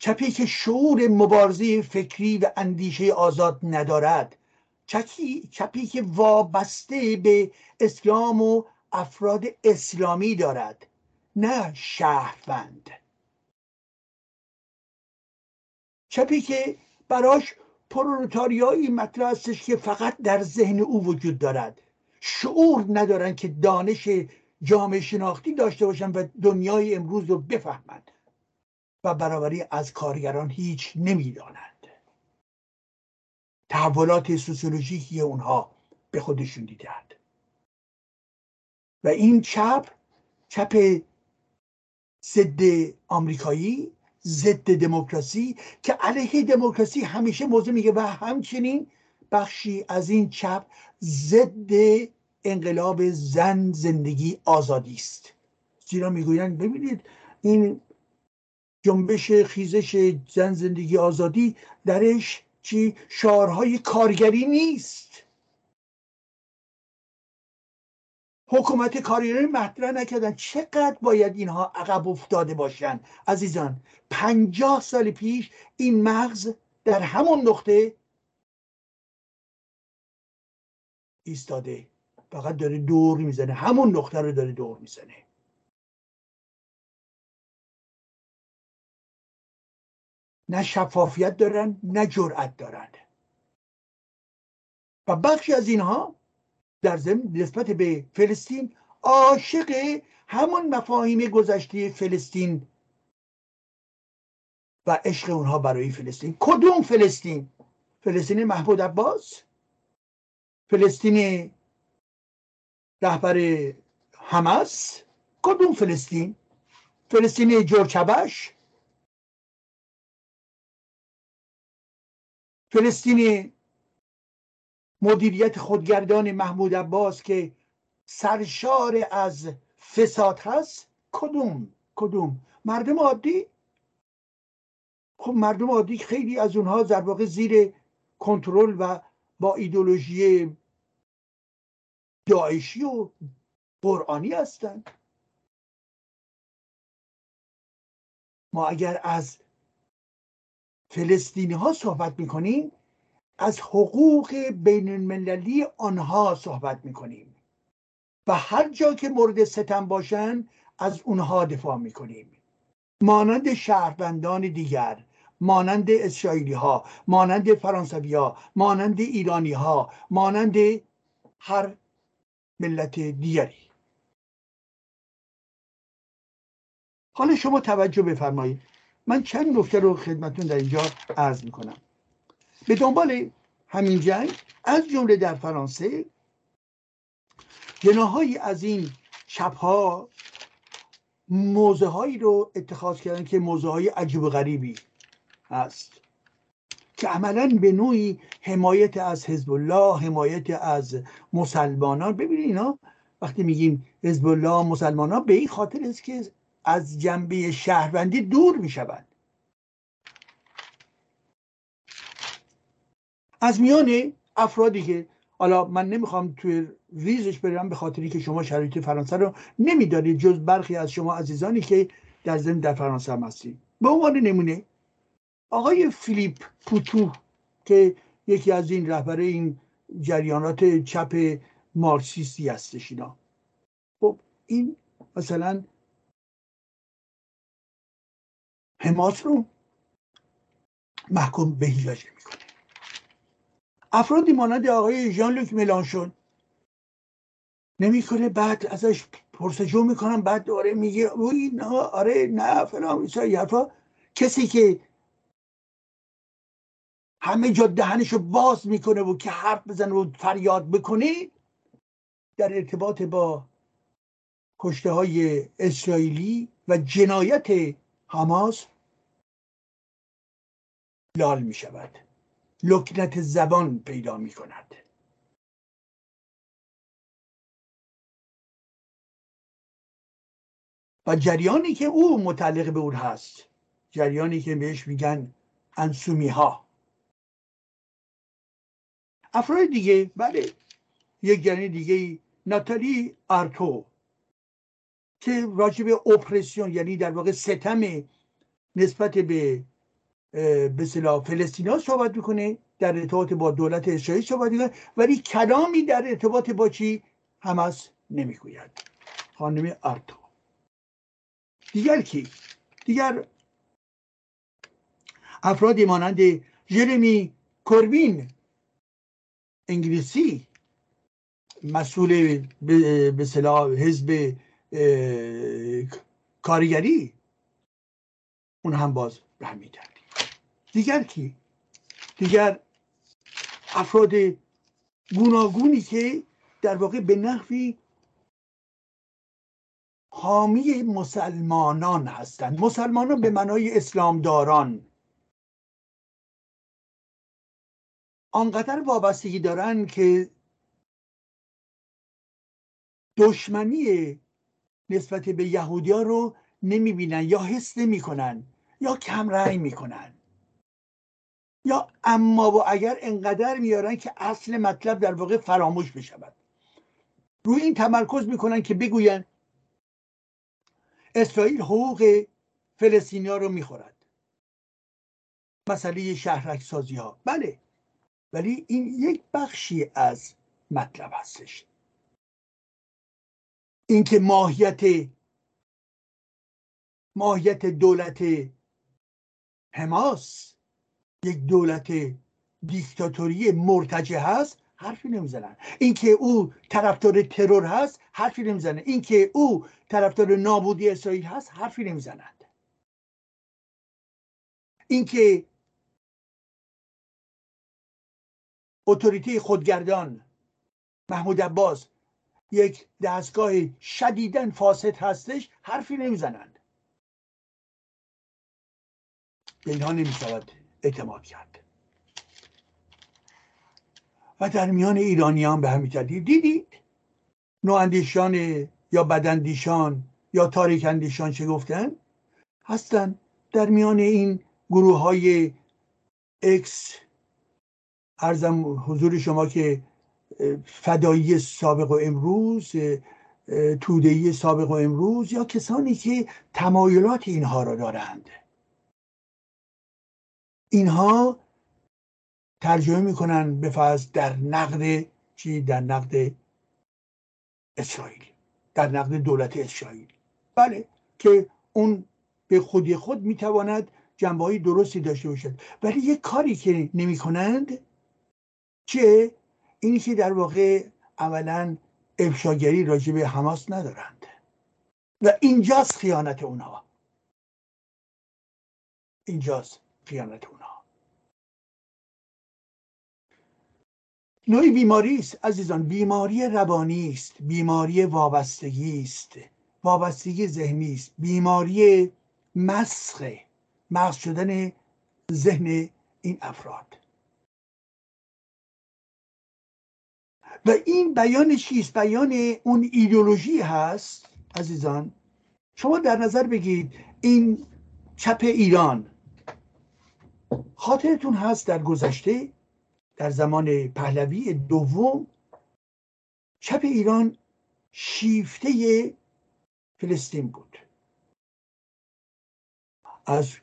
چپی که شعور مبارزه فکری و اندیشه آزاد ندارد چپی, چپی که وابسته به اسلام و افراد اسلامی دارد نه شهروند. چپی که براش پرولتاریایی مطرح هستش که فقط در ذهن او وجود دارد. شعور ندارن که دانش جامعه شناختی داشته باشن و دنیای امروز رو بفهمند. و برابری از کارگران هیچ نمی‌دانند. تحولات سوسیولوژیکی اونها به خودشون دیدند و این چپ چپ ضد آمریکایی ضد دموکراسی که علیه دموکراسی همیشه موضوع میگه و همچنین بخشی از این چپ ضد انقلاب زن زندگی آزادی است. زیرا می‌گویند ببینید این جنبش خیزش زن زندگی آزادی درش چی؟ شعارهای کارگری نیست. حکومت کاری مطرح نکردن. چقدر باید اینها عقب افتاده باشن؟ عزیزان پنجاه سال پیش این مغز در همون نقطه ایستاده. فقط داره دور می‌زنه. همون نقطه رو داره دور می‌زنه. نه شفافیت دارن نه جرأت دارن. و بخشی از اینها در ضمن نسبت به فلسطین عاشق همون مفاهیم گذشته فلسطین و عشق اونها برای فلسطین. کدوم فلسطین؟ فلسطین محمود عباس؟ فلسطین رهبر حماس؟ کدوم فلسطین؟ فلسطین جورچبش فلسطین مدیریت خودگردان محمود عباس که سرشار از فساد هست کدوم؟ کدوم؟ مردم عادی؟ خب مردم عادی خیلی از اونها در واقع زیر کنترل و با ایدولوژی داعشی و قرآنی هستند ما اگر از فلسطینی ها صحبت می‌کنیم از حقوق بین المللی آنها صحبت می‌کنیم. و هر جا که مورد ستم باشن از اونها دفاع می‌کنیم. مانند شهروندان دیگر مانند اسرائیلی ها مانند فرانسوی ها مانند ایرانی ها مانند هر ملت دیگری. حالا شما توجه بفرمایید. من چند نکته رو خدمتون در اینجا عرض می‌کنم. به دنبال همین جنگ از جمله در فرانسه جناهایی از این چپها موزه هایی رو اتخاذ کردن که موزه های عجیب و غریبی هست. که عملا به نوعی حمایت از حزب الله حمایت از مسلمانان. ببینید اینا وقتی میگیم حزب الله مسلمانان به این خاطر است که از جنبه شهروندی دور می‌شوند. از میان افرادی که حالا من نمی‌خوام توی ریزش برم به خاطری که شما شرایط فرانسه رو نمی‌دانید جز برخی از شما عزیزانی که در زمین در فرانسه هم هستید. به عنوان نمونه آقای فیلیپ پوتو که یکی از این رهبر این جریانات چپ مارکسیستی هستش اینا. خب این مثلا حماس رو محکوم به هیلاج می‌کنه. افرادی مانند آقای ژان لوک ملانشون نمی‌کنه بعد ازش پرسجو می‌کنم بعد دوره میگه نه آره نه فلان حرفا. کسی که همه جا دهنشو باز می‌کنه و که حرف بزنه و فریاد بکنه در ارتباط با کشته های اسرائیلی و جنایت حماس لال می شود. لکنت زبان پیدا می کند. و جریانی که او متعلق به اون هست جریانی که بهش میگن انسومی ها افراد دیگه بله یک جریان دیگه ناتالی آرتو. که راجب اپرسیون یعنی در واقع ستم نسبت به به صلاح فلسطینا صحبت می‌کنه در ارتباط با دولت اسرائیل صحبت می‌کنه. ولی کلامی در ارتباط با چی همس نمی‌گوید. خانم آرتو. دیگر کی؟ دیگر افرادی مانند جرمی کوربین انگلیسی مسئول به صلاح حزب کارگری اون هم باز به دیگر کی؟ دیگر افراد گوناگونی که در واقع به نحوی حامی مسلمانان هستند. مسلمانان به معنای اسلامداران. آنقدر وابستگی دارن که دشمنی نسبت به یهودیا رو نمی‌بینن یا حس نمی‌کنن یا کم رأی می‌کنن. یا اما و اگر انقدر میارن که اصل مطلب در واقع فراموش بشود. روی این تمرکز می‌کنن که بگوین اسرائیل حقوق فلسطینیا رو می‌خورد. مسئله شهرک سازی ها بله. ولی این یک بخشی از مطلب هستش. اینکه ماهیت ماهیت دولت حماس یک دولت دیکتاتوری مرتجع هست حرفی نمی‌زنن. اینکه او طرفدار ترور هست حرفی نمی‌زنه اینکه او طرفدار نابودی اسرائیل هست حرفی نمی‌زنند. اینکه اتوریته خودگردان محمود عباس یک دستگاه شدیدن فاسد هستش حرفی نمی‌زنند. به اینها نمی‌شود اعتماد کرد. و در میان ایرانیان به همین ترتیب دیدید؟ نواندیشان یا بداندیشان یا تاریک اندیشان چه گفتن؟ هستن. در میان این گروه های اکس ارزم حضور شما که فدایی سابق و امروز تودهی سابق و امروز یا کسانی که تمایلات اینها را دارند. اینها ترجمه می‌کنن به فرض در نقد چی؟ در نقد اسرائیل. در نقد دولت اسرائیل. بله که اون به خودی خود می‌تواند جنبه های درستی داشته باشد. ولی یک کاری که نمی کنند چه؟ اینی که در واقع اولا افشاگری راجع به حماس ندارند. و اینجاست خیانت اونها. اینجاست خیانت اونها. نوعی بیماری است عزیزان. بیماری روانی است بیماری وابستگی است. وابستگی ذهنی است. بیماری مسخ مغز شدن ذهن این افراد. و این بیان چیست؟ بیان اون ایدولوژی هست عزیزان. شما در نظر بگید این چپ ایران خاطرتون هست در گذشته در زمان پهلوی دوم. چپ ایران شیفته فلسطین بود. از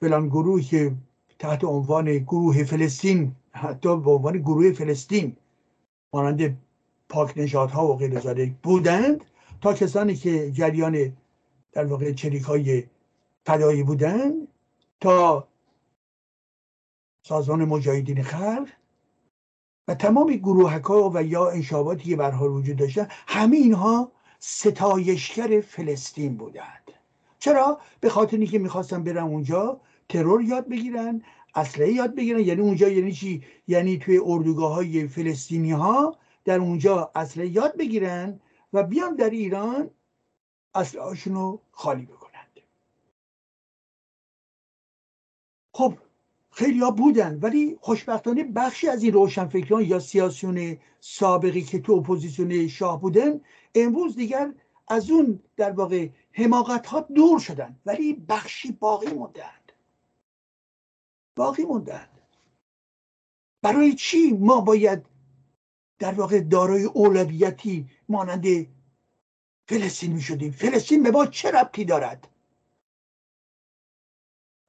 فلان گروه که تحت عنوان گروه فلسطین حتی به عنوان گروه فلسطین مانند پاک نژادها و غیر بودند تا کسانی که جریان در واقع چریک های فدایی بودند تا سازمان مجاهدین خلق و تمام گروهک ها و یا انشاباتی که برها وجود داشتن همه اینها ستایشگر فلسطین بودند. چرا؟ به خاطر اینکه می‌خواستن برن اونجا ترور یاد بگیرن اسلحه یاد بگیرن. یعنی اونجا یعنی چی؟ یعنی توی اردوگاه های فلسطینی ها در اونجا اسلحه یاد بگیرن و بیان در ایران اسلحه رو خالی بکنند. خب خیلی ها بودن ولی خوشبختانه بخشی از این روشنفکران یا سیاسیون سابقی که تو اپوزیسیون شاه بودن امروز دیگر از اون در واقع حماقت ها دور شدن ولی بخشی باقی موندند باقی موندند برای چی ما باید در واقع دارای اولویتی مانند فلسطین می شدیم؟ فلسطین به ما چه ربطی دارد؟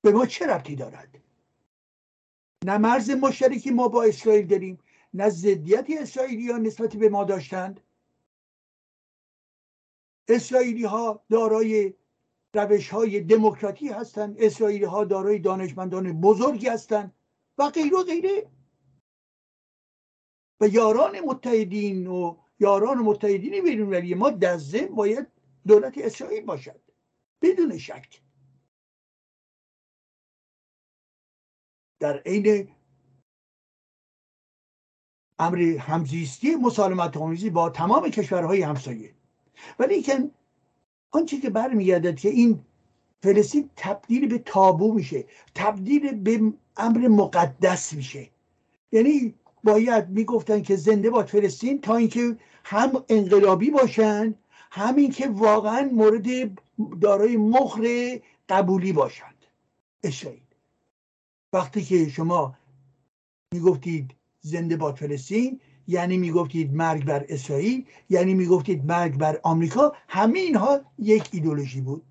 به ما چه ربطی دارد؟ نه مرز مشترکی ما با اسرائیل داریم نه ضدیتی اسرائیلی ها نسبت به ما داشتند. اسرائیلی ها دارای روش های دموکراتی هستند اسرائیلی ها دارای دانشمندان بزرگی هستند و غیر و غیره. و یاران متحدین و یاران متحدین بیرون ولی ما در باید دولت اسرائیل باشد بدون شک. در عین امر همزیستی مسالمت آمیزی با تمام کشورهای همسایه. ولی که آنچه که برمیگردد که این فلسطین تبدیل به تابو میشه تبدیل به امر مقدس میشه. یعنی باید می‌گفتن که زنده باد فلسطین تا اینکه هم انقلابی باشن همین که واقعا مورد دارای مخر قبولی باشند. اسرائیل. وقتی که شما می‌گفتید زنده باد فلسطین یعنی می‌گفتید مرگ بر اسرائیل یعنی می‌گفتید مرگ بر آمریکا. همه اینها یک ایدولوژی بود.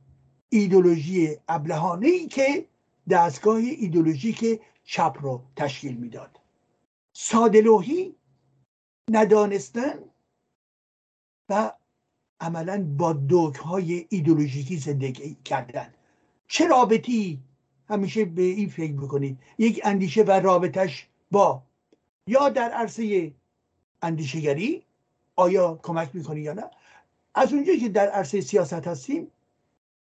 ایدولوژی ابلهانه ای که دستگاه ایدولوژیک چپ رو تشکیل می‌داد. سادلوهی ندانستن و عملا با دوک های ایدولوژیکی زندگی کردن. چه رابطی؟ همیشه به این فکر بکنید یک اندیشه و رابطش با یا در عرصه اندیشگری آیا کمک می‌کنی یا نه؟ از اونجایی که در عرصه سیاست هستیم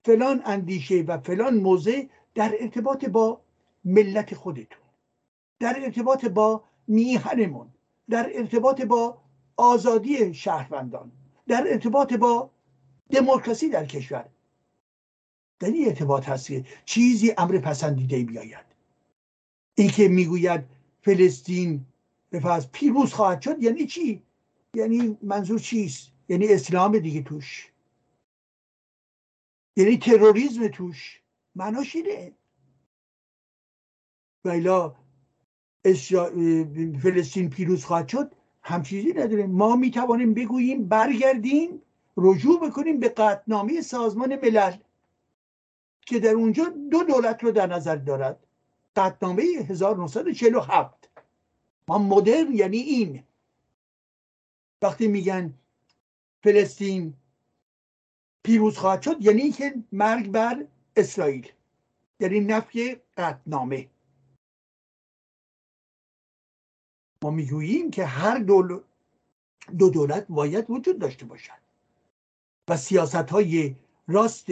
فلان اندیشه و فلان موضع در ارتباط با ملت خودتون در ارتباط با میهنمون در ارتباط با آزادی شهروندان در ارتباط با دموکراسی در کشور. در این ارتباط هست که چیزی امر پسندیده بیاید. اینکه می‌گوید فلسطین به پیروز خواهد شد یعنی چی؟ یعنی منظور چیست؟ یعنی اسلام دیگه توش. یعنی تروریسم توش. معناش اینه. و فلسطین پیروز خواهد شد هم چیزی نداره. ما می توانیم بگوییم برگردیم رجوع بکنیم به قطنامه سازمان ملل که در اونجا دو دولت رو در نظر دارد. قطنامه 1947 ما مدرن یعنی این. وقتی میگن فلسطین پیروز خواهد شد یعنی که مرگ بر اسرائیل. یعنی نفی قطنامه ما می‌گوییم که هر دول... دو دولت باید وجود داشته باشد. و سیاست های راست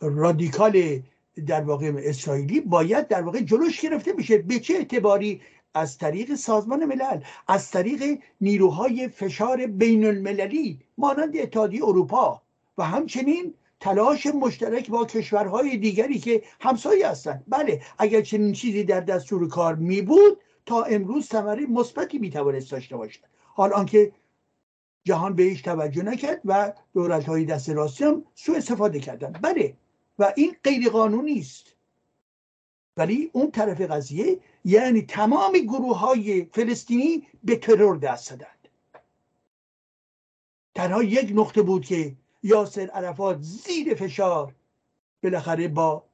رادیکال در واقع اسرائیلی باید در واقع جلوش گرفته بشه. به چه اعتباری؟ از طریق سازمان ملل از طریق نیروهای فشار بین المللی مانند اتحادیه اروپا و همچنین تلاش مشترک با کشورهای دیگری که همسایه هستند. بله اگر چنین چیزی در دستور کار می بود تا امروز ثمره مثبتی می توانست داشته باشد. حال آنکه جهان بهش توجه نکرد و دولت های دست راستی هم سوء استفاده کردن بله و این غیر قانونی است. ولی اون طرف قضیه یعنی تمام گروه های فلسطینی به ترور دست دادند تنها یک نقطه بود که یاسر عرفات زیر فشار بالاخره با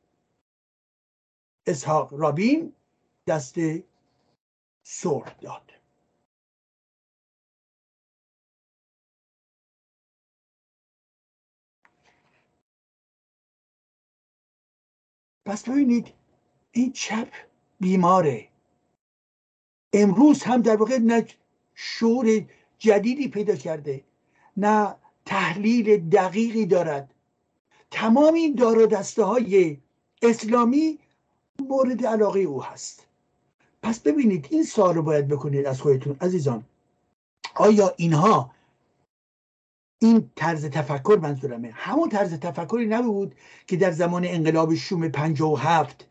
اسحاق رابین دست سر داد. پس ببینید این چپ بیماره. امروز هم در واقع نه شعور جدیدی پیدا کرده نه تحلیل دقیقی دارد. تمام این دار دسته های اسلامی مورد علاقه او هست. پس ببینید این سوال رو باید بکنید از خودتون عزیزان. آیا اینها این طرز تفکر منظورمه. همون طرز تفکری نبود که در زمان انقلاب شوم هفت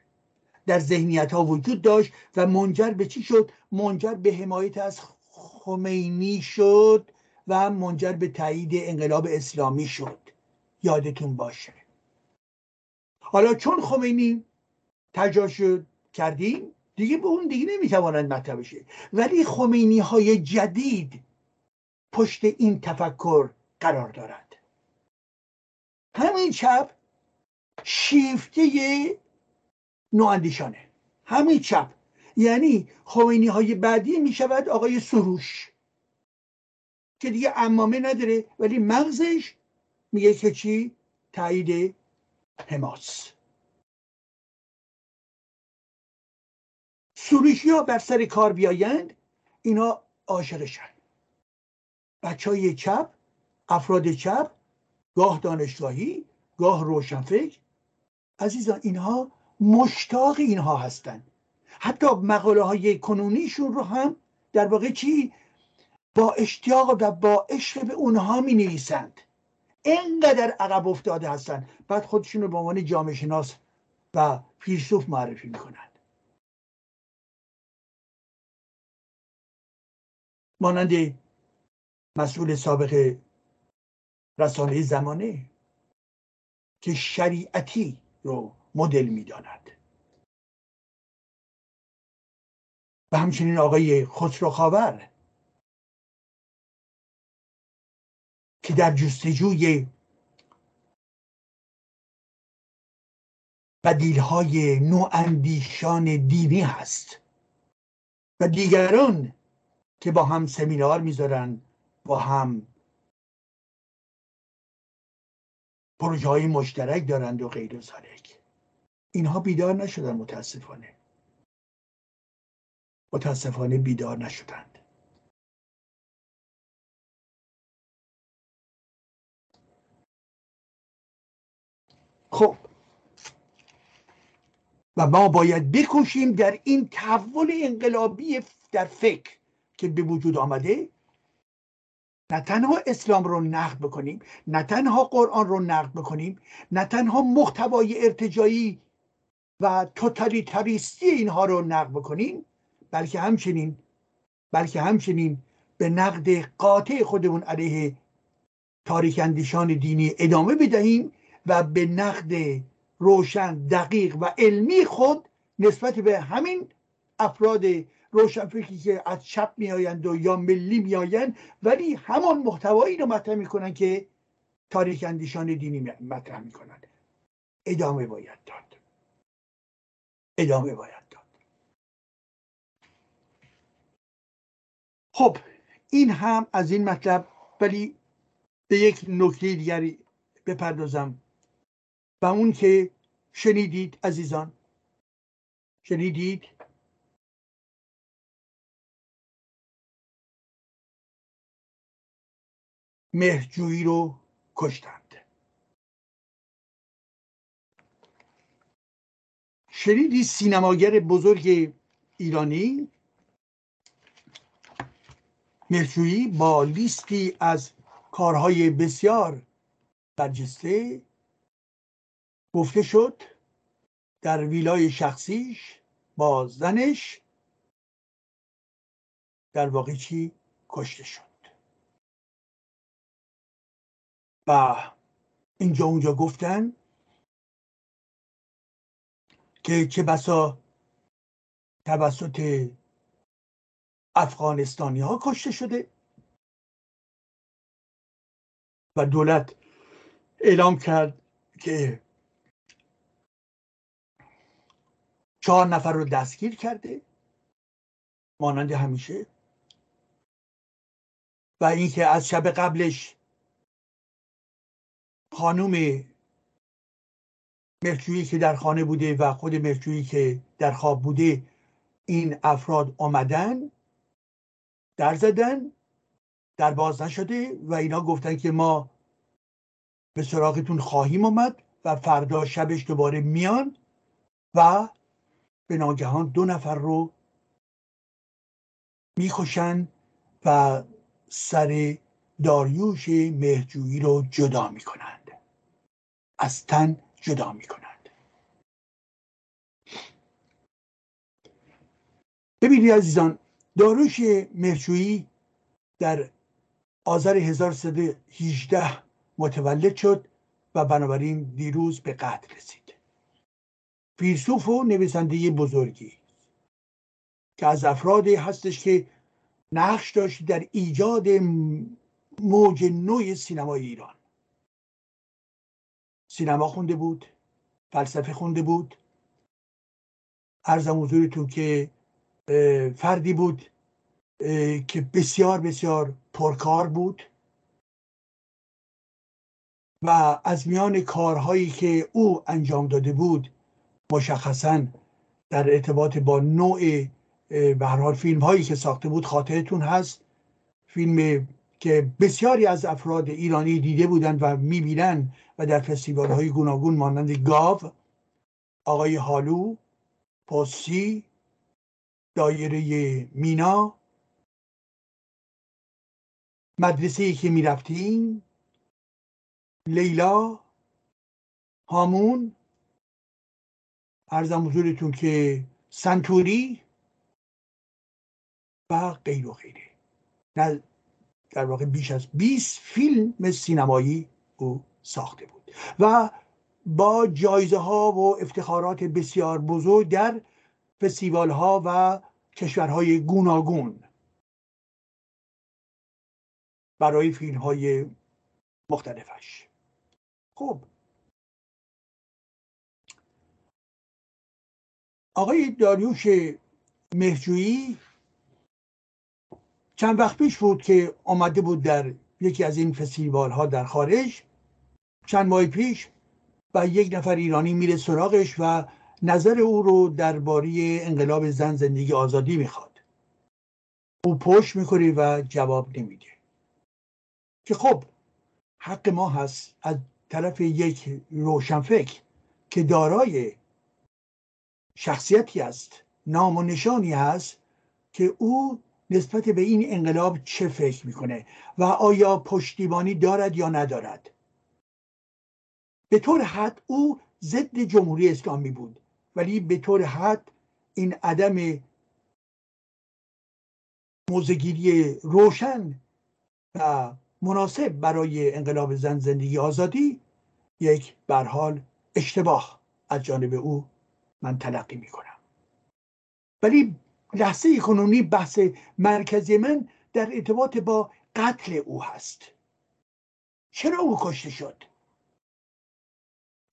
در ذهنیت ها وجود داشت و منجر به چی شد؟ منجر به حمایت از خمینی شد و منجر به تایید انقلاب اسلامی شد. یادتون باشه. حالا چون خمینی تجاش کردیم دیگه به اون دیگه نمی‌توانند مطرح بشه. ولی خمینی های جدید پشت این تفکر قرار دارد. همین چپ شیفته نواندیشانه. همین چپ. یعنی خمینی های بعدی می شود آقای سروش. که دیگه امامه نداره ولی مغزش میگه که چی؟ تایید حماس. سروشی ها بر سر کار بیایند اینا عاشقشن. بچه های چپ افراد چپ گاه دانشگاهی گاه روشنفکر. عزیزان اینها مشتاق اینها هستند. حتی مقاله های کنونیشون رو هم در واقع چی؟ با اشتیاق و با عشق به اونها می نویسند اینقدر عقب افتاده هستند. بعد خودشون رو به عنوان جامعه شناس و فیلسوف معرفی می‌کنند. مانند مسئول سابق رسانه زمانه که شریعتی رو مدل می‌داند. و همچنین آقای خسرو خاور که در جستجوی بدیلهای نواندیشان دینی هست. و دیگران که با هم سمینار می‌ذارن با هم پروژه های مشترک دارند و غیر و اینها بیدار نشدن متاسفانه. متاسفانه بیدار نشدند. خب. و ما باید بکوشیم در این تحول انقلابی در فکر که به وجود آمده نه تنها اسلام رو نقد بکنیم نه تنها قرآن رو نقد بکنیم نه تنها محتوای ارتجایی و توتالیتاریستی اینها رو نقد بکنیم بلکه همچنین بلکه همچنین به نقد قاطع خودمون علیه تاریک اندیشان دینی ادامه بدهیم و به نقد روشن دقیق و علمی خود نسبت به همین افراد روشنفکری که از چپ میآیند و یا ملی میآیند ولی همان محتوایی رو مطرح می‌کنن که تاریک اندیشان دینی مطرح می‌کنند. ادامه باید داد. ادامه باید داد. خب این هم از این مطلب ولی به یک نکته دیگری بپردازم. و اون که شنیدید عزیزان. شنیدید؟ مهرجویی رو کشتند. شنیدی سینماگر بزرگ ایرانی؟ مهرجویی با لیستی از کارهای بسیار برجسته گفته شد در ویلای شخصیش با زنش در واقع چی کشته شد. اینجا اونجا گفتن که چه بسا توسط افغانستانی ها کشته شده و دولت اعلام کرد که چهار نفر رو دستگیر کرده مانند همیشه و اینکه از شب قبلش خانوم مرچویی که در خانه بوده و خود مرچویی که در خواب بوده این افراد آمدن در زدن در باز نشده و اینا گفتن که ما به سراغتون خواهیم آمد و فردا شبش دوباره میان و به ناگهان دو نفر رو می‌کشن و سر داریوش مهجویی رو جدا می‌کنند از تن جدا می‌کنند. ببینید عزیزان داریوش مهجویی در آذر 1318 متولد شد و بنابراین دیروز به قتل رسید. فیلسوف و نویسنده بزرگی که از افرادی هستش که نقش داشت در ایجاد موج نوع سینمای ایران. سینما خونده بود فلسفه خونده بود. ارزم حضورتون که فردی بود که بسیار بسیار پرکار بود. و از میان کارهایی که او انجام داده بود مشخصا در ارتباط با نوع به حال فیلم هایی که ساخته بود خاطرتون هست. فیلم که بسیاری از افراد ایرانی دیده بودند و می‌بینن و در فستیوال های گوناگون مانند گاو آقای هالو پاسی دایره مینا مدرسه که می‌رفتیم لیلا هامون ارزم حضورتون که سنتوری و غیر و غیره. در واقع بیش از 20 فیلم سینمایی او ساخته بود و با جایزه ها و افتخارات بسیار بزرگ در فستیوال ها و کشورهای گوناگون. برای فیلم های مختلفش. خب. آقای داریوش مهجویی چند وقت پیش بود که آمده بود در یکی از این فستیوال ها در خارج. چند ماه پیش و یک نفر ایرانی میره سراغش و نظر او رو درباره انقلاب زن زندگی آزادی می‌خواد. او پشت می‌کنه و جواب نمیده. که خب حق ما هست از طرف یک روشنفکر که دارای شخصیتی است نام و نشانی هست که او نسبت به این انقلاب چه فکر می‌کنه و آیا پشتیبانی دارد یا ندارد؟ به طور حد او ضد جمهوری اسلامی بود ولی به طور حد این عدم موزگیری روشن و مناسب برای انقلاب زن زندگی آزادی یک برحال اشتباه از جانب او من تلقی می‌کنم. ولی لحظه کنونی بحث مرکزی من در ارتباط با قتل او هست. چرا او کشته شد؟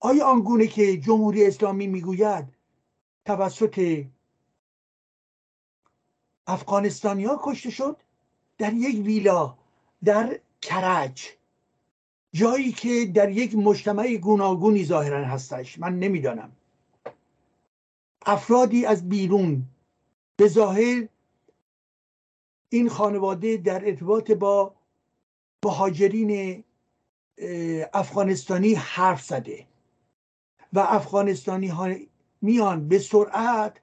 آیا آنگونه که جمهوری اسلامی می‌گوید توسط افغانستانیا کشته شد؟ در یک ویلا در کرج جایی که در یک مجتمع گوناگونی ظاهرا هستش. من نمی‌دانم. افرادی از بیرون به ظاهر این خانواده در ارتباط با مهاجرین افغانستانی حرف زده و افغانستانی ها میان به سرعت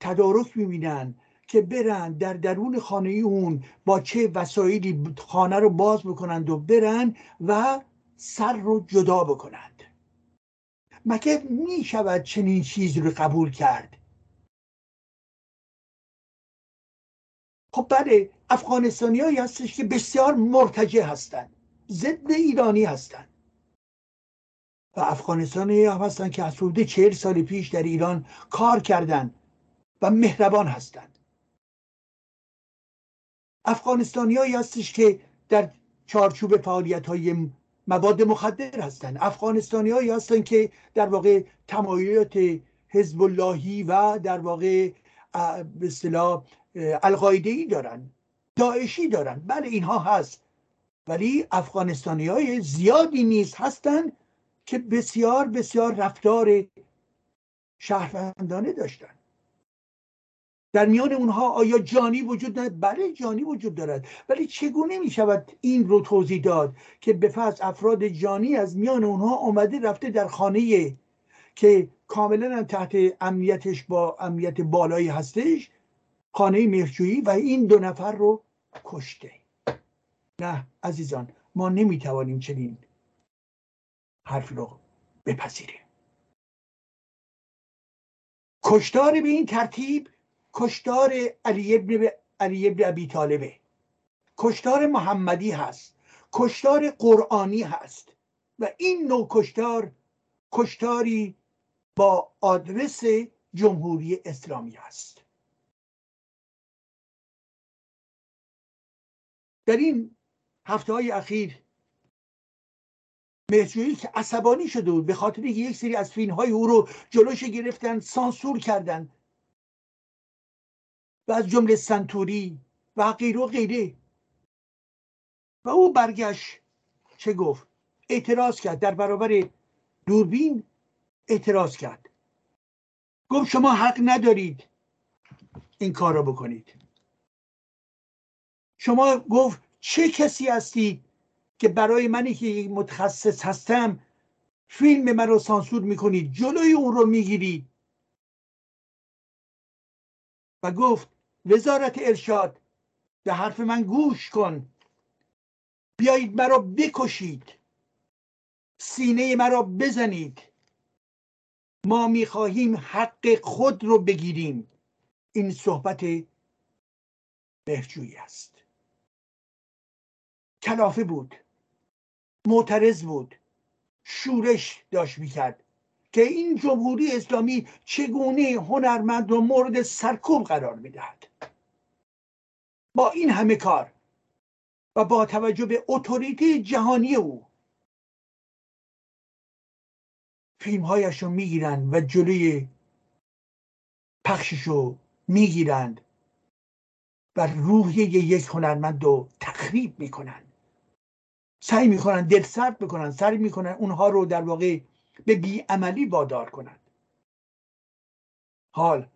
تدارک می‌بینن که برن در درون خانه اون با چه وسایلی خانه رو باز بکنند و برن و سر رو جدا بکنند. مگه می شود چنین چیزی رو قبول کرد؟ خب بله افغانستانی هایی هستش که بسیار مرتجع هستند ضد ایرانی هستند و افغانستانی هم هستند که از حدود چهل سال پیش در ایران کار کردند و مهربان هستند افغانستانی هایی هستش که در چارچوب فعالیت های مواد مخدر هستند افغانستانی هایی هستند که در واقع تمایلات حزب اللهی و در واقع به اصطلاح القاعده ای دارن داعشی دارن. بله اینها هست. ولی افغانستانی های زیادی نیز هستند که بسیار بسیار رفتار شهروندانه داشتن. در میان اونها آیا جانی وجود دارد بله جانی وجود دارد. ولی چگونه می شود این رو توضیح داد که به فرض افراد جانی از میان اونها آمده رفته در خانه که کاملا تحت امنیتش با امنیت بالایی هستش؟ خانه مهرجویی و این دو نفر رو کشته. نه عزیزان ما نمی‌توانیم چنین حرف رو بپذیریم. کشتار به این ترتیب کشتار علی ابن, علی ابن ابی طالبه. کشتار محمدی هست. کشتار قرآنی هست. و این نوع کشتار کشتاری با آدرس جمهوری اسلامی است در این هفته های اخیر مهرجویی که عصبانی شده بود به خاطر یک سری از فیلم های او رو جلوش گرفتن سانسور کردن و از جمله سنتوری و غیره و غیره. و او برگشت چه گفت؟ اعتراض کرد در برابر دوربین اعتراض کرد. گفت شما حق ندارید این کار را بکنید. شما گفت چه کسی هستید که برای منی که متخصص هستم فیلم من رو سانسور می‌کنید جلوی اون رو می‌گیرید و گفت وزارت ارشاد به حرف من گوش کن. بیایید مرا بکشید. سینه مرا بزنید. ما می‌خواهیم حق خود رو بگیریم. این صحبت بهجویی است. کلافه بود. معترض بود. شورش داشت می‌کرد که این جمهوری اسلامی چگونه هنرمند رو مورد سرکوب قرار می‌دهد. با این همه کار و با توجه به اتوریته جهانی او فیلم هایش رو می‌گیرند و جلوی پخشش رو می‌گیرند و روحیه یک هنرمند رو تخریب می‌کنن سعی می‌کنن دل سرد بکنن سعی می‌کنن اونها رو در واقع به بیعملی وادار کنند حال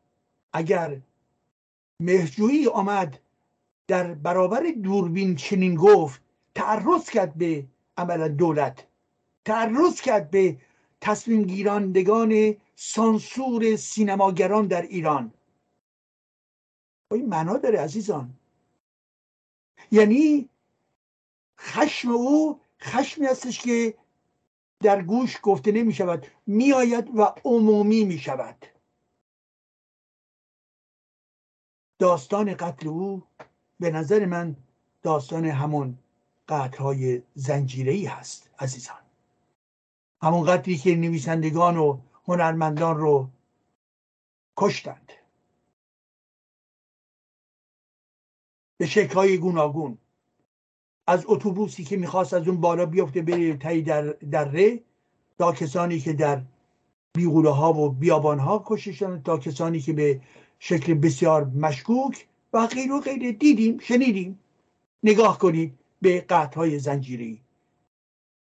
اگر مهجویی آمد در برابر دوربین چنین گفت تعرض کرد به عمل دولت تعرض کرد به تصمیم گیرندگان سانسور سینماگران در ایران. این معنا داره عزیزان. یعنی خشم او خشمی هستش که در گوش گفته نمی شود می آید و عمومی می شود داستان قتل او به نظر من داستان همون قتلهای زنجیری هست عزیزان. همون قتلی که نویسندگان و هنرمندان رو کشتند. به شکلهای گوناگون. از اتوبوسی که می‌خواست از اون بالا بیفته بره تایی در دره تا کسانی که در بیغوله ها و بیابان ها کشته تا کسانی که به شکل بسیار مشکوک و غیر و غیر دیدیم شنیدیم. نگاه کنید به قطع های زنجیری.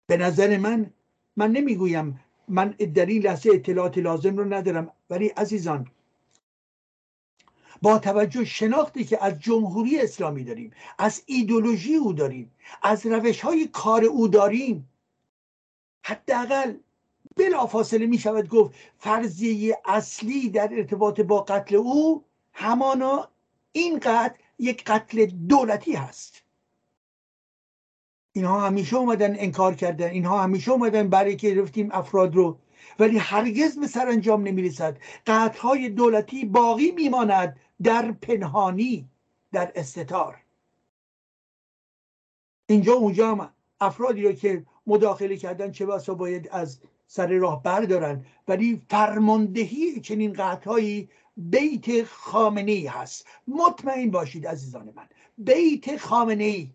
به نظر من من نمی‌گویم من در این لحظه اطلاعات لازم رو ندارم ولی عزیزان با توجه شناختی که از جمهوری اسلامی داریم از ایدولوژی او داریم از روش های کار او داریم. حداقل بلافاصله می شود گفت فرضیه اصلی در ارتباط با قتل او همانا این قتل یک قتل دولتی هست. اینها همیشه اومدن انکار کردن اینها همیشه اومدن برای که گرفتیم افراد رو. ولی هرگز به سرانجام نمی‌رسد. های دولتی باقی میماند. در پنهانی در استتار. اینجا اونجا هم افرادی رو که مداخله کردن چه بسا باید از سر راه بردارن ولی فرماندهی چنین قطعهایی بیت خامنه ای هست. مطمئن باشید عزیزان من بیت خامنه ای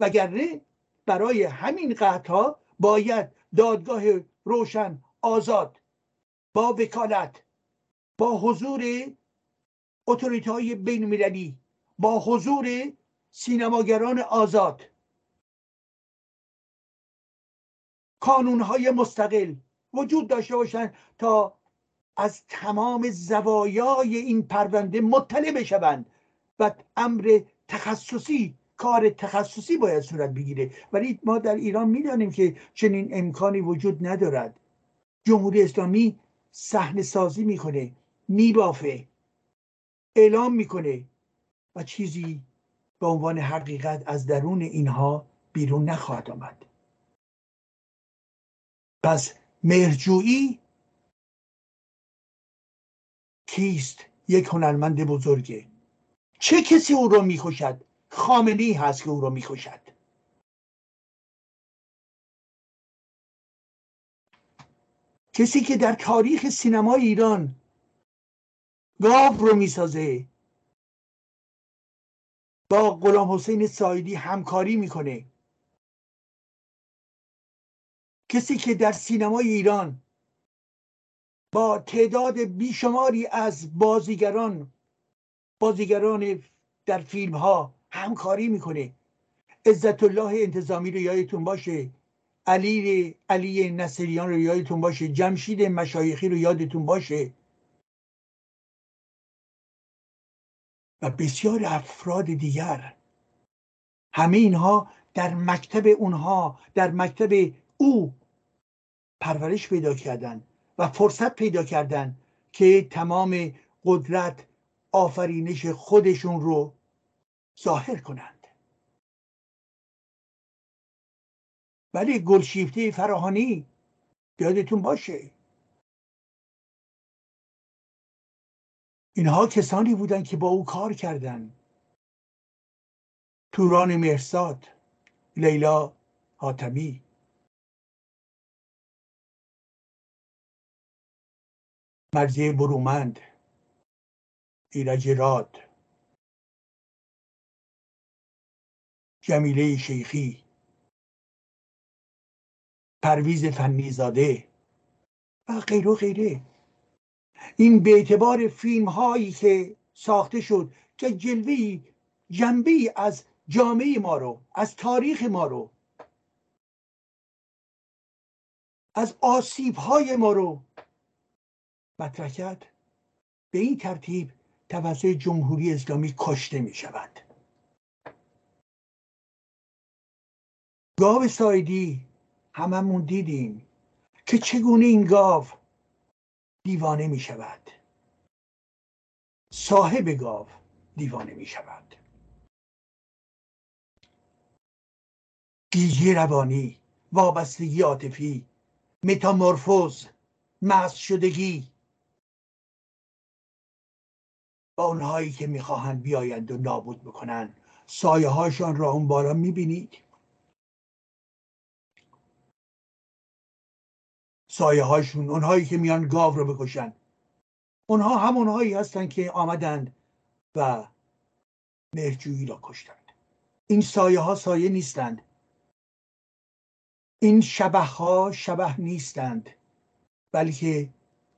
وگرنه برای همین قطعه باید دادگاه روشن آزاد با وکالت با حضور اتوریته های بین المللی با حضور سینماگران آزاد. کانون های مستقل وجود داشته باشند تا از تمام زوایای این پرونده مطلع بشوند و امر تخصصی کار تخصصی باید صورت بگیره. ولی ما در ایران می‌دانیم که چنین امکانی وجود ندارد. جمهوری اسلامی صحنه سازی می‌کنه میبافه. اعلام می‌کنه و چیزی به عنوان حقیقت از درون اینها بیرون نخواهد آمد. پس مهرجویی کیست یک هنرمند بزرگه؟ چه کسی او را می‌کشد؟ خامنی هست که او را می‌کشد. کسی که در تاریخ سینما ایران گاو رو می‌سازه. با غلام حسین سایدی همکاری می‌کنه. کسی که در سینمای ایران با تعداد بیشماری از بازیگران بازیگران در فیلم ها همکاری می‌کنه. عزت الله انتظامی رو یادتون باشه. علی علی نصریان رو یادتون باشه. جمشید مشایخی رو یادتون باشه. و بسیار افراد دیگر. همه اینها در مکتب اونها در مکتب او پرورش پیدا کردن و فرصت پیدا کردن که تمام قدرت آفرینش خودشون رو ظاهر کنند. ولی گلشیفته فراهانی یادتون باشه اینها کسانی بودند که با او کار کردند. توران مرساد لیلا حاتمی. مرزی برومند ایرج راد. جمیله شیخی. پرویز فنیزاده. و غیر و غیره. این به اعتبار فیلم هایی که ساخته شد که جلوی جنبی از جامعه ما رو از تاریخ ما رو از آسیب های ما رو مطرح کرد. به این ترتیب توسط جمهوری اسلامی کشته می شود گاو سایدی هممون دیدیم که چگونه این گاو دیوانه می شود. صاحب گاو دیوانه می شود. گیجی روانی وابستگی عاطفی متامورفوز مست شدگی. با اونهایی که می‌خواهند بیایند و نابود بکنند سایه هاشان را اون بالا می‌بینید سایه هاشون اونهایی که میان گاو رو بکشن. اونها همونهایی هستند که آمدند و مهرجویی را کشتند. این سایه ها سایه نیستند. این شبه ها شبه نیستند بلکه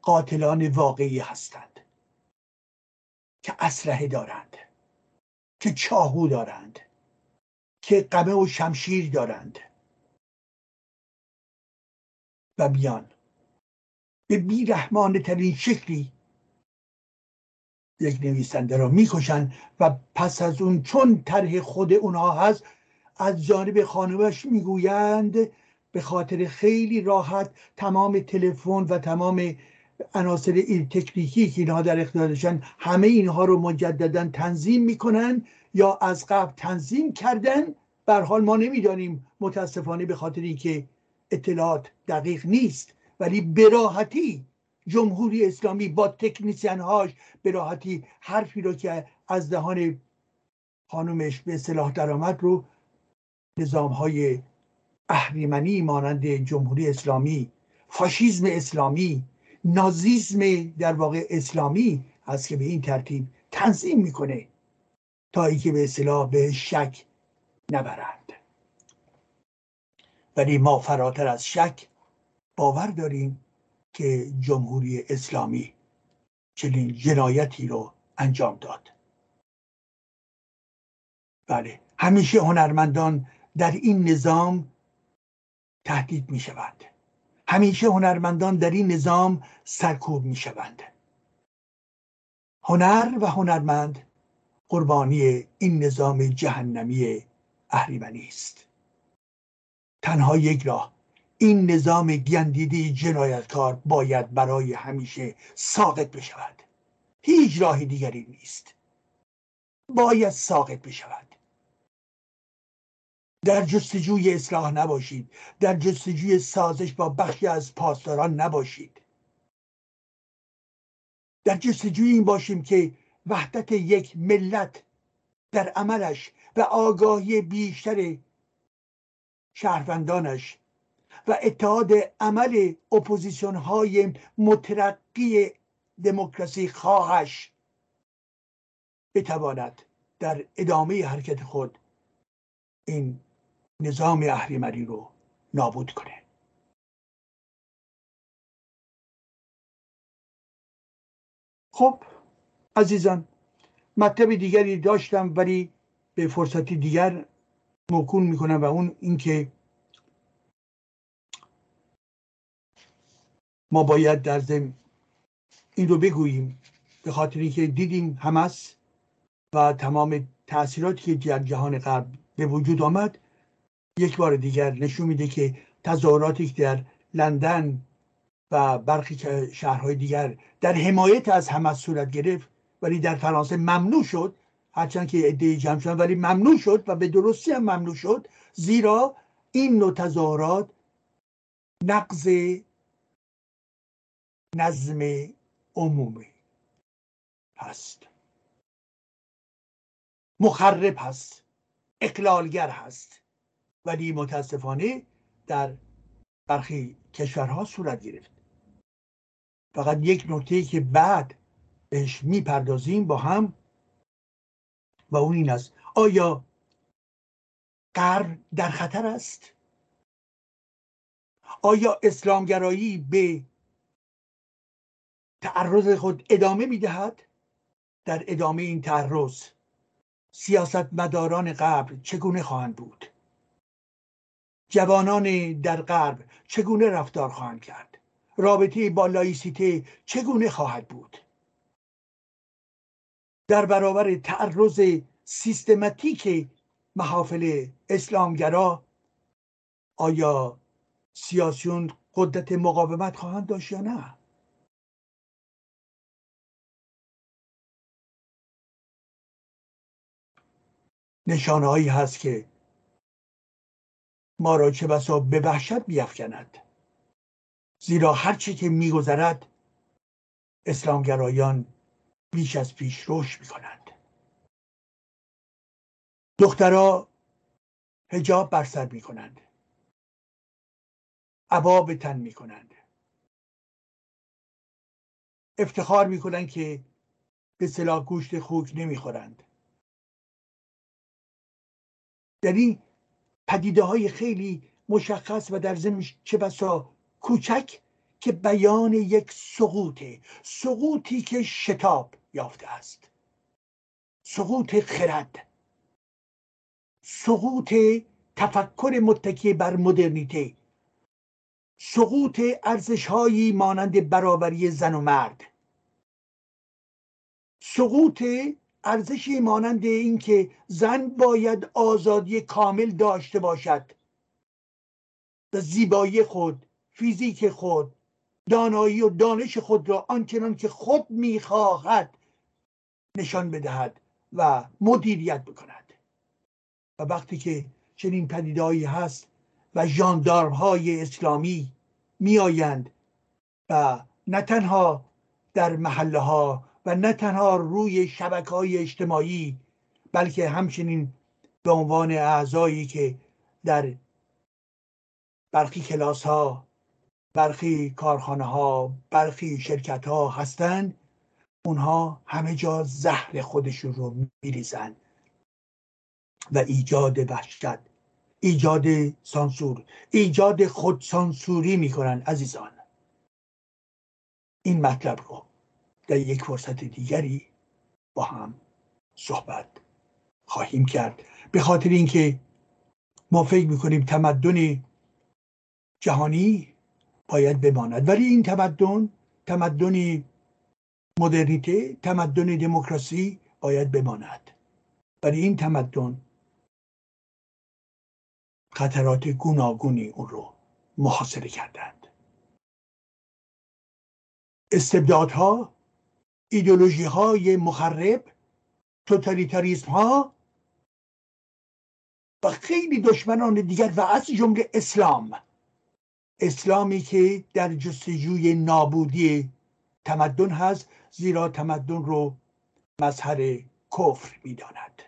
قاتلان واقعی هستند که اسلحه دارند که چاهو دارند که قمه و شمشیر دارند. و بیان. به بیرحمانه ترین شکلی یک نویسنده را می‌کشند و پس از اون چون طرح خود اونها هست از جانب خانمش می‌گویند به خاطر خیلی راحت تمام تلفن و تمام عناصر تکنیکی که اینها در اختیارشن همه اینها رو مجددا تنظیم می‌کنن یا از قبل تنظیم کردن. بر حال ما نمی‌دانیم متاسفانه به خاطر اینکه اطلاعات دقیق نیست. ولی براحتی جمهوری اسلامی با تکنیسیان هاش براحتی حرفی رو که از دهان خانومش به اصطلاح درآمد رو نظام های اهریمنی مانند جمهوری اسلامی فاشیزم اسلامی نازیزم در واقع اسلامی هست که به این ترتیب تنظیم می‌کنه تا اینکه به اصطلاح به شک نبرند. ولی ما فراتر از شک باور داریم که جمهوری اسلامی چنین جنایتی رو انجام داد. بله همیشه هنرمندان در این نظام تهدید می شوند. همیشه هنرمندان در این نظام سرکوب می شوند. هنر و هنرمند قربانی این نظام جهنمی اهریمنی است. تنها یک راه این نظام گندیده جنایتکار باید برای همیشه ساقط بشود. هیچ راه دیگری نیست. باید ساقط بشود. در جستجوی اصلاح نباشید. در جستجوی سازش با بخشی از پاسداران نباشید. در جستجوی این باشیم که وحدت یک ملت در عملش و آگاهی بیشتر شهروندانش و اتحاد عمل اپوزیسیون های مترقی دموکراسی خواهش بتواند در ادامه حرکت خود این نظام اهریمنی رو نابود کنه. خب عزیزان مطلب دیگری داشتم ولی به فرصتی دیگر موکول می‌کنم و اون اینکه ما باید در ضمن این رو بگوییم. به خاطر اینکه دیدیم همس و تمام تاثیراتی که در جهان غرب به وجود آمد یک بار دیگر نشون میده که تظاهراتی که در لندن و برخی شهرهای دیگر در حمایت از همه صورت گرفت ولی در فرانسه ممنوع شد. هرچند که عده جمع شدن ولی ممنوع شد و به درستی هم ممنوع شد. زیرا این نوع تظاهرات نقض نظم عمومی هست. مخرب هست اقلالگر هست. ولی متاسفانه در برخی کشورها صورت گرفت. فقط یک نکته که بعد بهش می‌پردازیم با هم و اون این است. آیا غرب در خطر است؟ آیا اسلامگرایی به تعرض خود ادامه می‌دهد؟ در ادامه این تعرض سیاستمداران غرب چگونه خواهند بود؟ جوانان در غرب چگونه رفتار خواهند کرد؟ رابطه با لایسیته چگونه خواهد بود؟ در برابر تعرض سیستماتیک محافل اسلامگرا آیا سیاسیون قدرت مقاومت خواهند داشت یا نه؟ نشانه هایی هست که ما را چه بسا به وحشت بیفکند زیرا هرچی که میگذرد اسلامگرایان بیش از پیش رشد می‌کنند. دخترها هجاب بر سر می‌کنند. عبا به تن می‌کنند. افتخار می‌کنند که به صلاح گوشت خوک نمی‌خورند. در این پدیده های خیلی مشخص و در زمش چه بسا کوچک که بیان یک سقوطه. سقوطی که شتاب یافته است. سقوط خرد. سقوط تفکر متکی بر مدرنیته. سقوط ارزش هایی مانند برابری زن و مرد. سقوط ارزشی مانند اینکه زن باید آزادی کامل داشته باشد. و زیبایی خود فیزیک خود دانایی و دانش خود را آنچنان که خود می‌خواهد نشان بدهد و مدیریت بکند. و وقتی که چنین پدیدهایی هست و ژاندارم های اسلامی میآیند و نه تنها در محله ها و نه تنها روی شبکه های اجتماعی بلکه همچنین به عنوان اعضایی که در برخی کلاس ها برخی کارخانه ها برخی شرکت ها هستند اونها همه جا زهر خودشون رو میریزند و ایجاد وحشت ایجاد سانسور ایجاد خودسانسوری می‌کنن عزیزان. این مطلب رو در یک فرصت دیگری با هم صحبت خواهیم کرد. به خاطر اینکه ما فکر می‌کنیم تمدن جهانی باید بماند ولی این تمدن تمدن مدرنیته تمدن دموکراسی باید بماند. ولی این تمدن خطرات گوناگونی اون رو محاصره کردند. استبدادها ایدولوژی های مخرب توتالیتاریسم ها و خیلی دشمنان دیگر و از جمله اسلام. اسلامی که در جستجوی نابودی تمدن هست زیرا تمدن رو مظهر کفر می‌داند.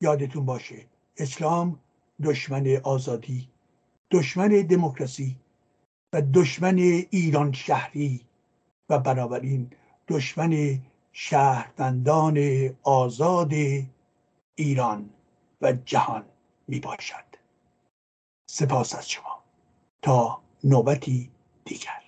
یادتون باشه اسلام دشمن آزادی دشمن دموکراسی و دشمن ایران شهری و بنابراین دشمن شهروندان آزاد ایران و جهان می باشد سپاس از شما. تا نوبتی دیگر.